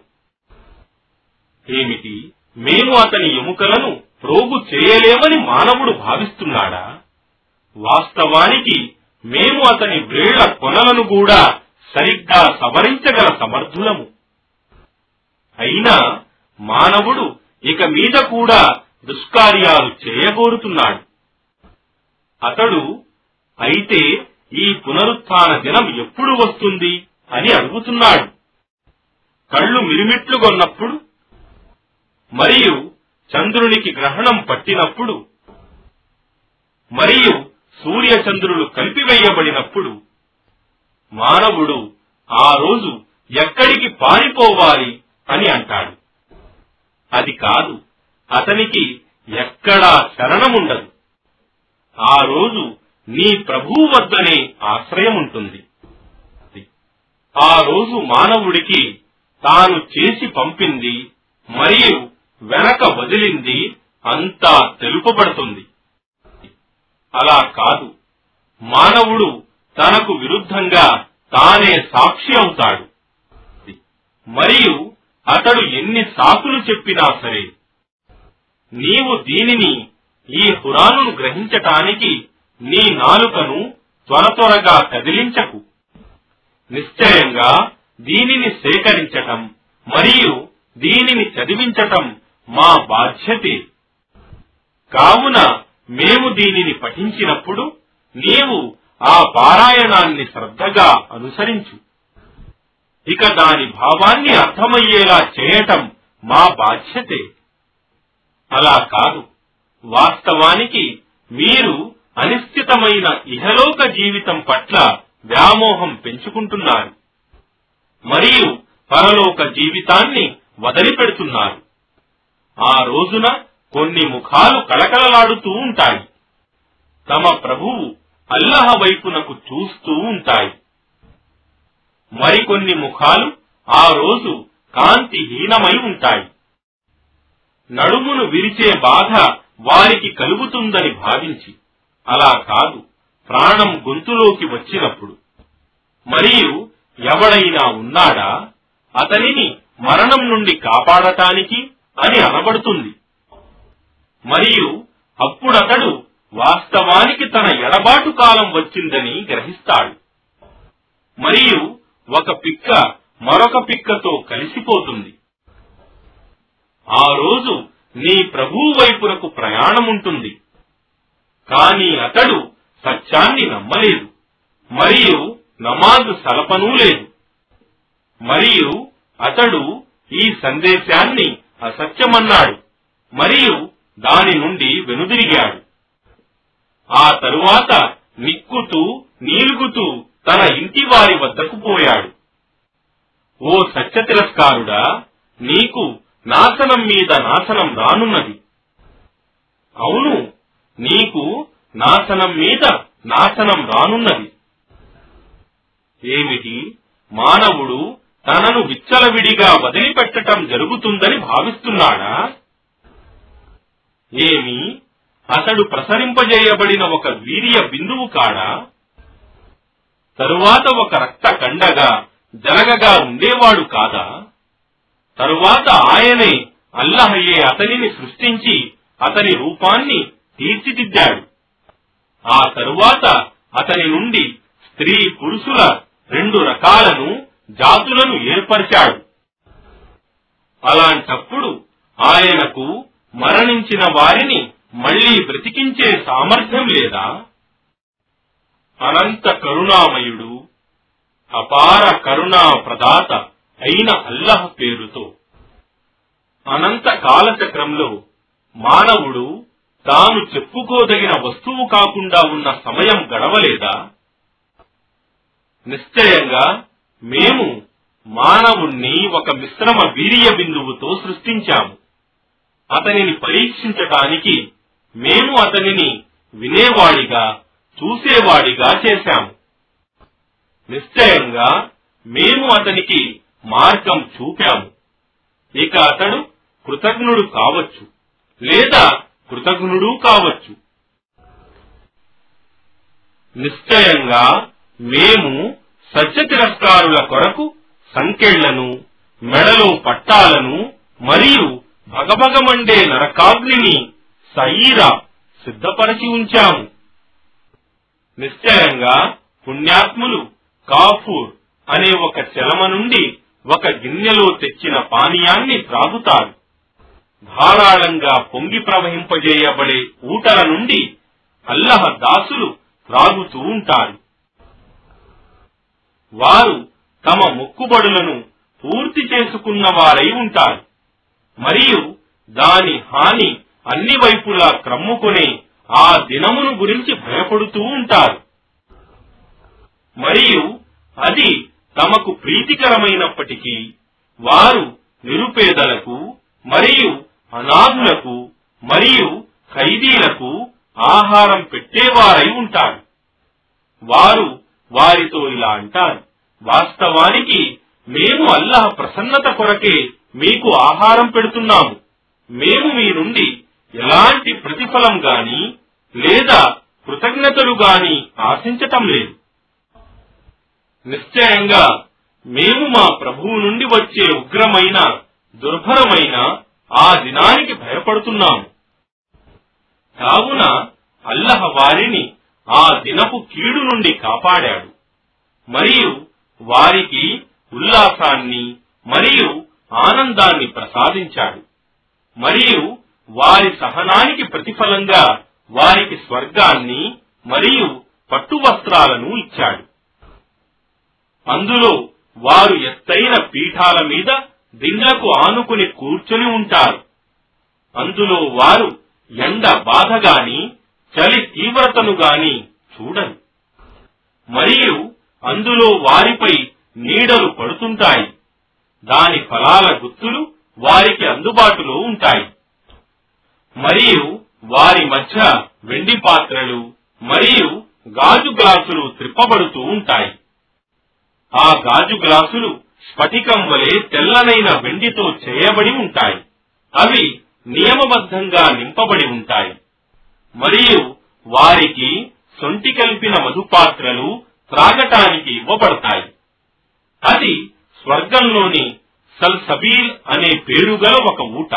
ఏమిటి? మేము అతని ఎముకలను ప్రోగు చేయలేమని మానవుడు భావిస్తున్నాడా? వాస్తవానికి మేము అతని వేళ్ళ కొనలను కూడా సరిగ్గా సవరించగల సమర్థులము. అయినా మానవుడు ఇక మీద కూడా దుష్కార్యాలు చేయగోరుతున్నాడు అతడు అయితే ఈ పునరుత్థాన దినం ఎప్పుడు వస్తుంది? అని అడుగుతున్నాడు. కళ్ళు మిరిమిట్లుగొన్నప్పుడు మరియు చంద్రునికి గ్రహణం పట్టినప్పుడు మరియు సూర్యచంద్రులు కలిపివేయబడినప్పుడు మానవుడు ఆ రోజు ఎక్కడికి పారిపోవాలి అని అంటాడు. అది కాదు అతనికి ఎక్కడా శరణముండదు. ఆ రోజు నీ ప్రభువు వద్దనే ఆశ్రయముంటుంది. ఆ రోజు మానవుడికి తాను చేసి పంపింది మరియు వెనక వదిలింది అంతా తెలుపబడుతుంది. అలా కాదు. మానవుడు తనకు విరుద్ధంగా తానే సాక్షి అవుతాడు. మరియు అతడు ఎన్ని సాకులు చెప్పినా సరే నీవు దీనిని ఈ హురాను గ్రహించటానికి నీ నాలుకను త్వర త్వరగా కదిలించకు. నిశ్చయంగా దీనిని సేకరించటం మరియు దీనిని చదివించటం మా బాధ్యతే. కావున మేము దీనిని పఠించినప్పుడు నీవు ఆ పారాయణాన్ని శ్రద్ధగా అనుసరించు. ఇక దాని భావాన్ని అర్థమయ్యేలా చేయటం మా బాధ్యతే. అలా కాదు. వాస్తవానికి మీరు అనిశ్చితమైన ఇహలోక జీవితం పట్ల వ్యామోహం పెంచుకుంటున్నారు. మరియు పరలోక జీవితాన్ని వదిలిపెడుతున్నారు. ఆ రోజున కొన్ని ముఖాలు కళకళలాడుతూ ఉంటాయి. తమ ప్రభువు అల్లహ వైపునకు చూస్తూ ఉంటాయి. మరికొన్ని ముఖాలు ఆ రోజు కాంతిహీనమై ఉంటాయి. నడుమును విరిచే బాధ వారికి కలుగుతుందని భావించి అలా కాదు ప్రాణం గొంతులోకి వచ్చినప్పుడు. మరియు ఎవడైనా ఉన్నాడా? అతనిని మరణం నుండి కాపాడటానికి అని అనబడుతుంది. మరియు అప్పుడతడు వాస్తవానికి తన ఎడబాటు కాలం వచ్చిందని గ్రహిస్తాడు. మరియు ఒక పిక్క మరొక పిక్కతో కలిసిపోతుంది. ఆ రోజు నీ ప్రభువు వైపునకు ప్రయాణముంటుంది కాని అతడు సత్యాన్ని నమ్మలేదు. మరియు నమాజ్ సలపనూ లేదు. మరియు అతడు ఈ సందేశాన్ని అసత్యమన్నాడు. మరియు దాని నుండి వెనుదిరిగాడు. ఆ తరువాత నిక్కుతూ నీలుగుతూ తన ఇంటి వారి వద్దకు పోయాడు. ఓ సత్య తిరస్కారుడా నీకు నాశనం మీద నాశనం రానున్నది. అవును నీకు నాశనం మీద నాశనం రానున్నది. ఏమిటి? మానవుడు తనను విచ్చలవిడిగా వదిలిపెట్టటం జరుగుతుందని భావిస్తున్నాడా? ఏమి? అతడు ప్రసరింపజేయబడిన ఒక వీర్య బిందువు కాడా? తరువాత ఒక రక్త కండగా జరగగా ఉండేవాడు కాదా? తరువాత ఆయనే అల్లహయ్యే అతనిని సృష్టించి అతని రూపాన్ని తీర్చిదిద్దాడు. ఆ తరువాత అతని నుండి స్త్రీ పురుషుల రెండు రకాలను జాతులను ఏర్పరిచాడు. అలాంటప్పుడు ఆయనకు మరణించిన వారిని మళ్ళీ బ్రతికించే సామర్థ్యం లేదా? అనంత కరుణామయుడు అపార కరుణా ప్రదాత అయిన అల్లహ పేరుతో. అనంత కాలచక్రంలో మానవుడు తాను చెప్పుకోదగిన వస్తువు కాకుండా ఉన్న సమయం గడవలేదా? నిశ్చయంగా మేము మానవుణ్ణి ఒక మిశ్రమ వీర్య బిందువుతో సృష్టించాము. అతనిని పరీక్షించటానికి మేము అతనిని వినేవాడిగా చూసేవాడిగా చేశాము. నిశ్చయంగా మేము అతనికి మార్గం చూపాము. ఇక అతడు కృతజ్ఞుడు కావచ్చు లేదా కృతజ్ఞుడు కావచ్చు. నిశ్చయంగా మేము సత్య తిరస్కారుల కొరకు సంకెళ్ళను మెడలో పట్టాలను మరియు భగభగమండే నరకాగ్నిని సయీరా సిద్ధపరచి ఉంచాము. నిశ్చయంగా పుణ్యాత్ములు కాఫూర్ అనే ఒక చెలమ నుండి ఒక గిన్నెలో తెచ్చిన పానీయాన్ని త్రాగుతారు. ధారాళంగా పొంగి ప్రవహింపజేయబడే ఊటల నుండి అల్లహ దాసులు త్రాగుతూ ఉంటారు. వారు తమ మొక్కుబడులను పూర్తి చేసుకున్న వారై ఉంటారు. మరియు దాని హాని అన్ని వైపులా క్రమ్ముకునే ఆ దినమును గురించి భయపడుతూ ఉంటారు. మరియు అది తమకు ప్రీతికరమైనప్పటికీ వారు నిరుపేదలకు మరియు అనాథులకు మరియు ఖైదీలకు ఆహారం పెట్టేవారై ఉంటారు. వారు వారితో ఇలా అంటారు. వాస్తవానికి మేము అల్లాహ్ ప్రసన్నత కొరకే మీకు ఆహారం పెడుతున్నాము. మేము మీ నుండి ఎలాంటి ప్రతిఫలం గాని లేదా కృతజ్ఞతలు గాని ఆశించటం లేదు. నిశ్చయంగా మేము మా ప్రభువు నుండి వచ్చే ఉగ్రమైన దుర్భరమైన ఆ దినానికి భయపడుతున్నాము. కావున అల్లహ వారిని ఆ దినపు కీడు నుండి కాపాడాడు. మరియు వారికి ఉల్లాసాన్ని మరియు ఆనందాన్ని ప్రసాదించాడు. మరియు వారి సహనానికి ప్రతిఫలంగా వారికి స్వర్గాన్ని మరియు పట్టు వస్త్రాలను ఇచ్చాడు. అందులో వారు ఎత్తైన పీఠాల మీద దిండ్లకు ఆనుకుని కూర్చొని ఉంటారు. అందులో వారు ఎండ బాధ గాని చలి తీవ్రతను గాని చూడరు మరియు అందులో వారిపై నీడలు పడుతుంటాయి. దాని ఫలాల గుర్తులు వారికి అందుబాటులో ఉంటాయి. మరియు వారి మధ్య వెండి పాత్రలు మరియు గాజు గ్లాసులు త్రిప్పబడుతూ ఉంటాయి. ఆ గాజు గ్లాసులు స్ఫటికం వలె తెల్లనైన వెండితో చేయబడి ఉంటాయి. అవి నియమబద్ధంగా నింపబడి ఉంటాయి. మరియు వారికి సొంటి కలిపిన మధుపాత్రలు త్రాగటానికి ఇవ్వబడతాయి. అది స్వర్గంలోని సల్సబీల్ అనే పేరుగల ఒక ఊట.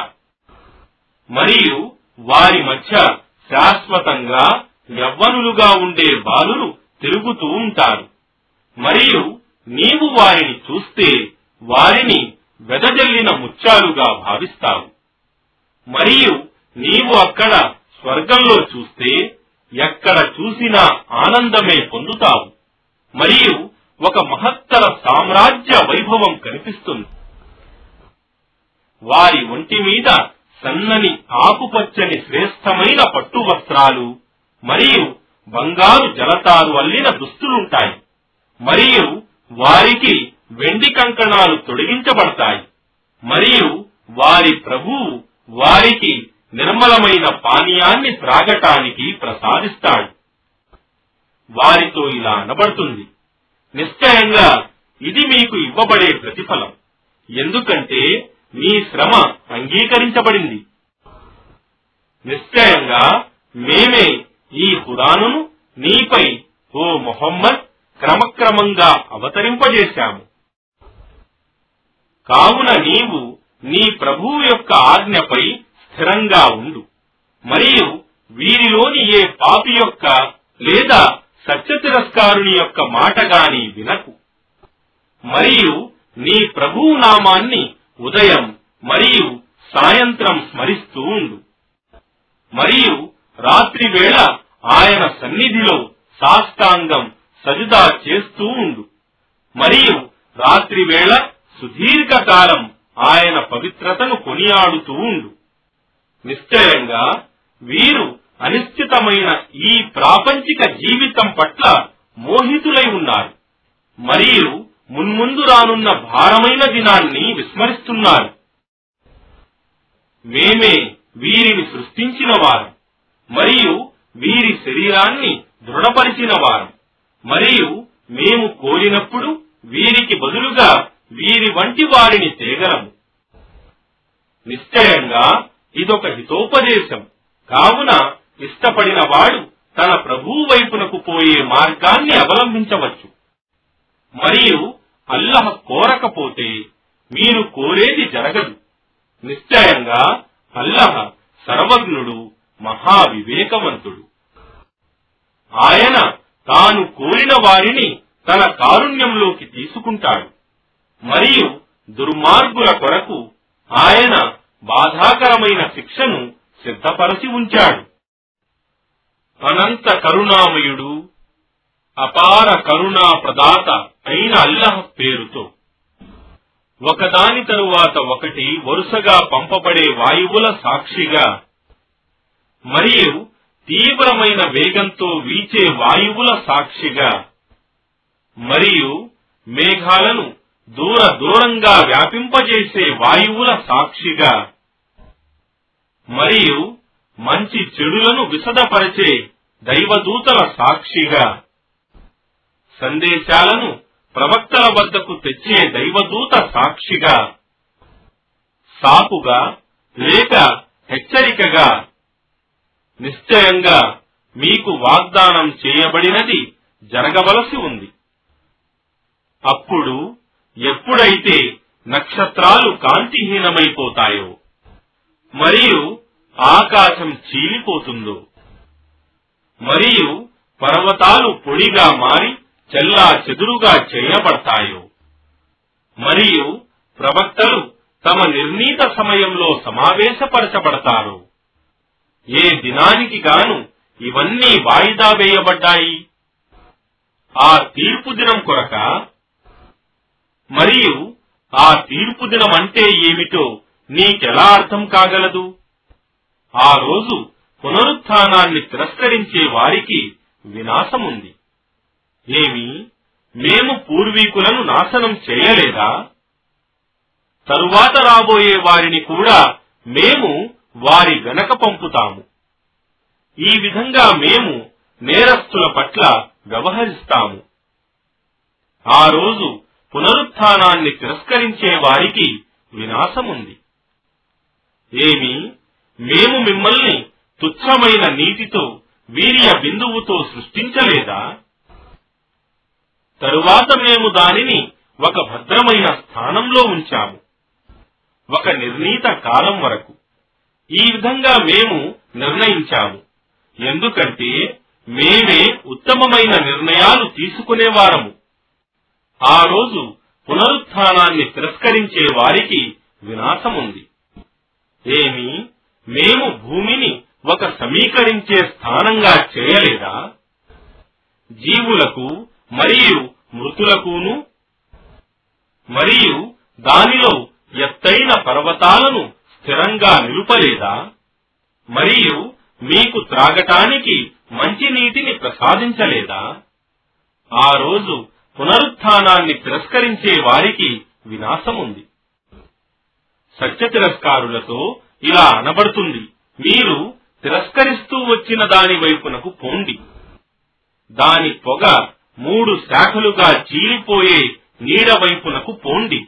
మరియు వారి మధ్య శాశ్వతంగా యవ్వనులుగా ఉండే బాలురు తిరుగుతూ ఉంటారు. మరియు నీవు వారిని చూస్తే వారిని వెదజల్లిన ముత్యాలుగా భావిస్తావు. మరియు నీవు అక్కడ స్వర్గంలో చూస్తే ఎక్కడ చూసినా ఆనందమే పొందుతావు. మరియు ఒక మహత్తర సామ్రాజ్య వైభవం కనిపిస్తుంది. వారి ఒంటి మీద సన్నని ఆకుపచ్చని శ్రేష్టమైన పట్టు వస్త్రాలు మరియు బంగారు జలతారు అల్లిన దుస్తులుంటాయి. మరియు వారికి వెండి కంకణాలు తొడిగించబడతాయి. మరియు వారి ప్రభువు వారికి నిర్మలమైన పానీయాన్ని త్రాగటానికి ప్రసాదిస్తాడు. వారితో ఇలా అనబడుతుంది. నిశ్చయంగా ఇది మీకు ఇవ్వబడే ప్రతిఫలం. ఎందుకంటే మీ శ్రమ అంగీకరించబడింది. నిశ్చయంగా మేమే ఈ హురానును నీపై ఓ మొహమ్మద్ క్రమక్రమంగా అవతరింపజేశాము. కావున నీవు నీ ప్రభువు యొక్క ఆజ్ఞపై స్థిరంగా ఉండు. మరియు వీరిలోని ఏ పాపి యొక్క లేదా సత్య తిరస్కారుని యొక్క మాట గాని వినకు. మరియు నీ ప్రభువు నామాన్ని ఉదయం మరియు సాయంత్రం స్మరిస్తూ ఉండు. మరియు రాత్రి వేళ ఆయన సన్నిధిలో సాష్టాంగం సజుదా చేస్తూ ఉండు. మరియు రాత్రి వేళ సుదీర్ఘకాలం ఆయన పవిత్రతను కొనియాడుతూ ఉండు. నిశ్చయంగా వీరు అనిశ్చితమైన ఈ ప్రాపంచిక జీవితం పట్ల మోహితులై ఉన్నారు. మరియు మున్ముందు రానున్న భారమైన దినాన్ని విస్మరిస్తున్నారు. మేమే వీరిని సృష్టించిన వారం మరియు వీరి శరీరాన్ని దృఢపరిచిన వారం మరియు మేము కోరినప్పుడు వీరికి బదులుగా వీరి వంటి వారిని తేగలము. నిశ్చయంగా ఇదొక హితోపదేశం. కావున ఇష్టపడిన వాడు తన ప్రభువు వైపునకు పోయే మార్గాన్ని అవలంబించవచ్చు. మరియు అల్లహ కోరకపోతే మీరు కోరేది జరగదు. నిశ్చయంగా అల్లహ సర్వజ్ఞుడు మహావివేకవంతుడు. ఆయన తాను కోరిన వారిని తన కారుణ్యంలోకి తీసుకుంటాడు. మరియు దుర్మార్గుల కొరకు ఆయన బాధాకరమైన శిక్షను సిద్ధపరచి ఉంచాడు. అనంత కరుణామయుడు అపార కరుణా ప్రదాత అయిన అల్లహ పేరుతో ఒకదాని తరువాత ఒకటి వరుసగా పంపబడే వాయువుల సాక్షిగా మరియు తీవ్రమైన వేగంతో వీచే వాయువుల సాక్షిగా మరియు మేఘాలను దూర దూరంగా వ్యాపింపజేసే వాయువుల సాక్షిగా. మరియు మంచి చెడులను విశదపరిచే దైవదూతల సాక్షిగా. సందేశాలను ప్రవక్తల వద్దకు తెచ్చే దైవదూత సాక్షిగా. సాపుగా లేక హెచ్చరికగా. నిశ్చయంగా మీకు వాగ్దానం చేయబడినది జరగవలసి ఉంది. అప్పుడు ఎప్పుడైతే నక్షత్రాలు కాంతిహీనమైపోతాయో మరియు ఆకాశం చీలిపోతుందో. మరియు పర్వతాలు పొడిగా మారి చెల్లా చెదురుగా చేయబడతాయో. మరియు ప్రవక్తలు తమ నిర్ణీత సమయంలో సమావేశపరచబడతారు. ఏ దినానికి గాను ఇవన్నీ వాయిదా వేయబడ్డాయి. ఆ తీర్పు దినం కొరక మరియు ఆ తీర్పు దినం అంటే ఏమిటో నీకెలా అర్థం కాగలదు ఆ రోజు పునరుత్థానాన్ని తిరస్కరించే వారికి వినాశముంది. ఏమి? మేము పూర్వీకులను నాశనం చేయలేదా? తరువాత రాబోయే వారిని కూడా మేము వారి వెనక పంపుతాము. ఈ విధంగా మేము నేరస్తుల పట్ల వ్యవహరిస్తాము. ఆ రోజు పునరుత్నాన్ని తిరస్కరించే వారికి వినాశముంది. ఏమి? మేము మిమ్మల్ని తుచ్చమైన నీటితో వీర్య బిందువుతో సృష్టించలేదా? తరువాత మేము దానిని ఒక భద్రమైన స్థానంలో ఉంచాము. ఒక నిర్ణీత కాలం వరకు. ఈ విధంగా మేము నిర్ణయించాము. ఎందుకంటే మేమే ఉత్తమమైన నిర్ణయాలు తీసుకునేవారము ఆ రోజు పునరుత్నాన్ని తిరస్కరించే వారికి వినాశముంది. ఏమి మేము భూమిని ఒక సమీకరించే స్థానంగా చేయలేదా? జీవులకు మరియు మృతులకును మరియు దానిలో ఎత్తైన పర్వతాలను స్థిరంగా నిలుపలేదా? మరియు మీకు త్రాగటానికి మంచి నీటిని ప్రసాదించలేదా? ఆ రోజు పునరుత్నాన్ని తిరస్కరించే వారికి వినాశముంది. సత్య తిరస్కారులతో ఇలా అనబడుతుంది. మీరు తిరస్కరిస్తూ వచ్చిన దాని వైపునకు పోండి. దాని పొగ మూడు శాఖలుగా చీలిపోయే నీడ వైపునకు పోండి.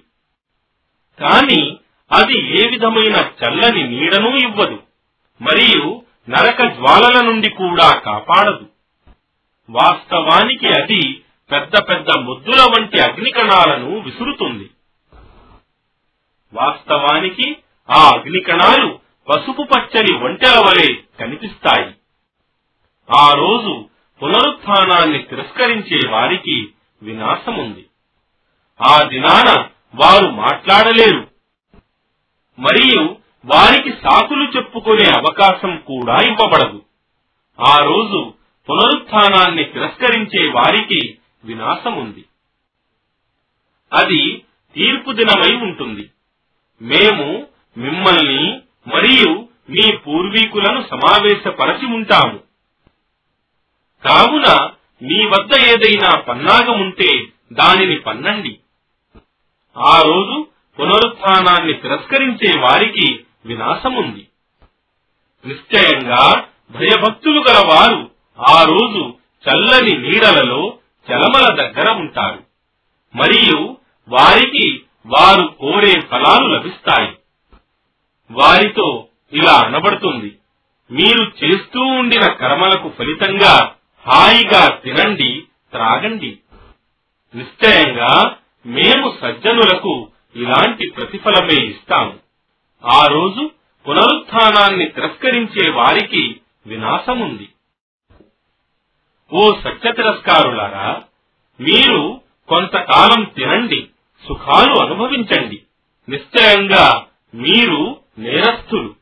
కాని అది ఏ విధమైన చల్లని నీడనూ ఇవ్వదు మరియు నరక జ్వాలల నుండి కూడా కాపాడదు. వాస్తవానికి అది పెద్ద పెద్ద ముద్దుల వంటి అగ్నికణాలను విసురుతుంది. వాస్తవానికి ఆ అగ్నికణాలు పసుపు పచ్చని ఒంటెల వలె కనిపిస్తాయి. ఆ రోజు పునరుత్థానాన్ని తిరస్కరించే వారికి వినాశముంది. ఆ దినాన వారు మాట్లాడలేరు. మరియు వారికి సాకులు చెప్పుకునే అవకాశం కూడా ఇవ్వబడదు. ఆ రోజు పునరుత్థానాన్ని తిరస్కరించే వారికి వినాశముంది. అది తీర్పు దినమై ఉంటుంది. మేము మిమ్మల్ని మరియు మీ పూర్వీకులను సమావేశపరచి ఉంటాము. కావున మీ వద్ద ఏదైనా పన్నాగముంటే దానిని పన్నండి. ఆ రోజు పునరుత్థానాన్ని తిరస్కరించే వారికి వినాశముంది. నిశ్చయంగా భయభక్తులు గల వారు ఆ రోజు చల్లని నీడలలో చలమల దగ్గర ఉంటారు. మరియు వారికి వారు కోరే ఫలాలు లభిస్తాయి. వారితో ఇలా అనబడుతుంది. మీరు చేస్తూ ఉండిన కర్మలకు ఫలితంగా హాయిగా తినండి త్రాగండి. నిశ్చయంగా మేము సజ్జనులకు ఇలాంటి ప్రతిఫలమే ఇస్తాము. ఆ రోజు పునరుత్నాన్ని తిరస్కరించే వారికి వినాశముంది. ఓ సత్య తిరస్కారులారా మీరు కొంతకాలం తినండి సుఖాలు అనుభవించండి. నిశ్చయంగా మీరు నేరస్థులు.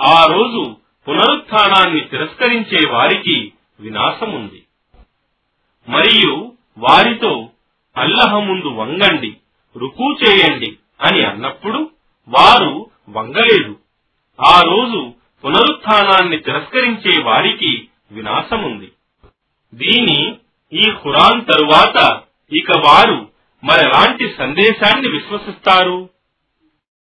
ఆ రోజు పునరుత్థానాన్ని తిరస్కరించే వారికి వినాశముంది. మరియు వారితో అల్లహ ముందు వంగండి రుకు చేయండి అని అన్నప్పుడు వారు వంగలేదు. ఆ రోజు పునరుత్థానాన్ని తిరస్కరించే వారికి వినాశముంది. దీని ఈ ఖురాన్ తరువాత ఇక వారు మరెలాంటి సందేశాన్ని విశ్వసిస్తారు?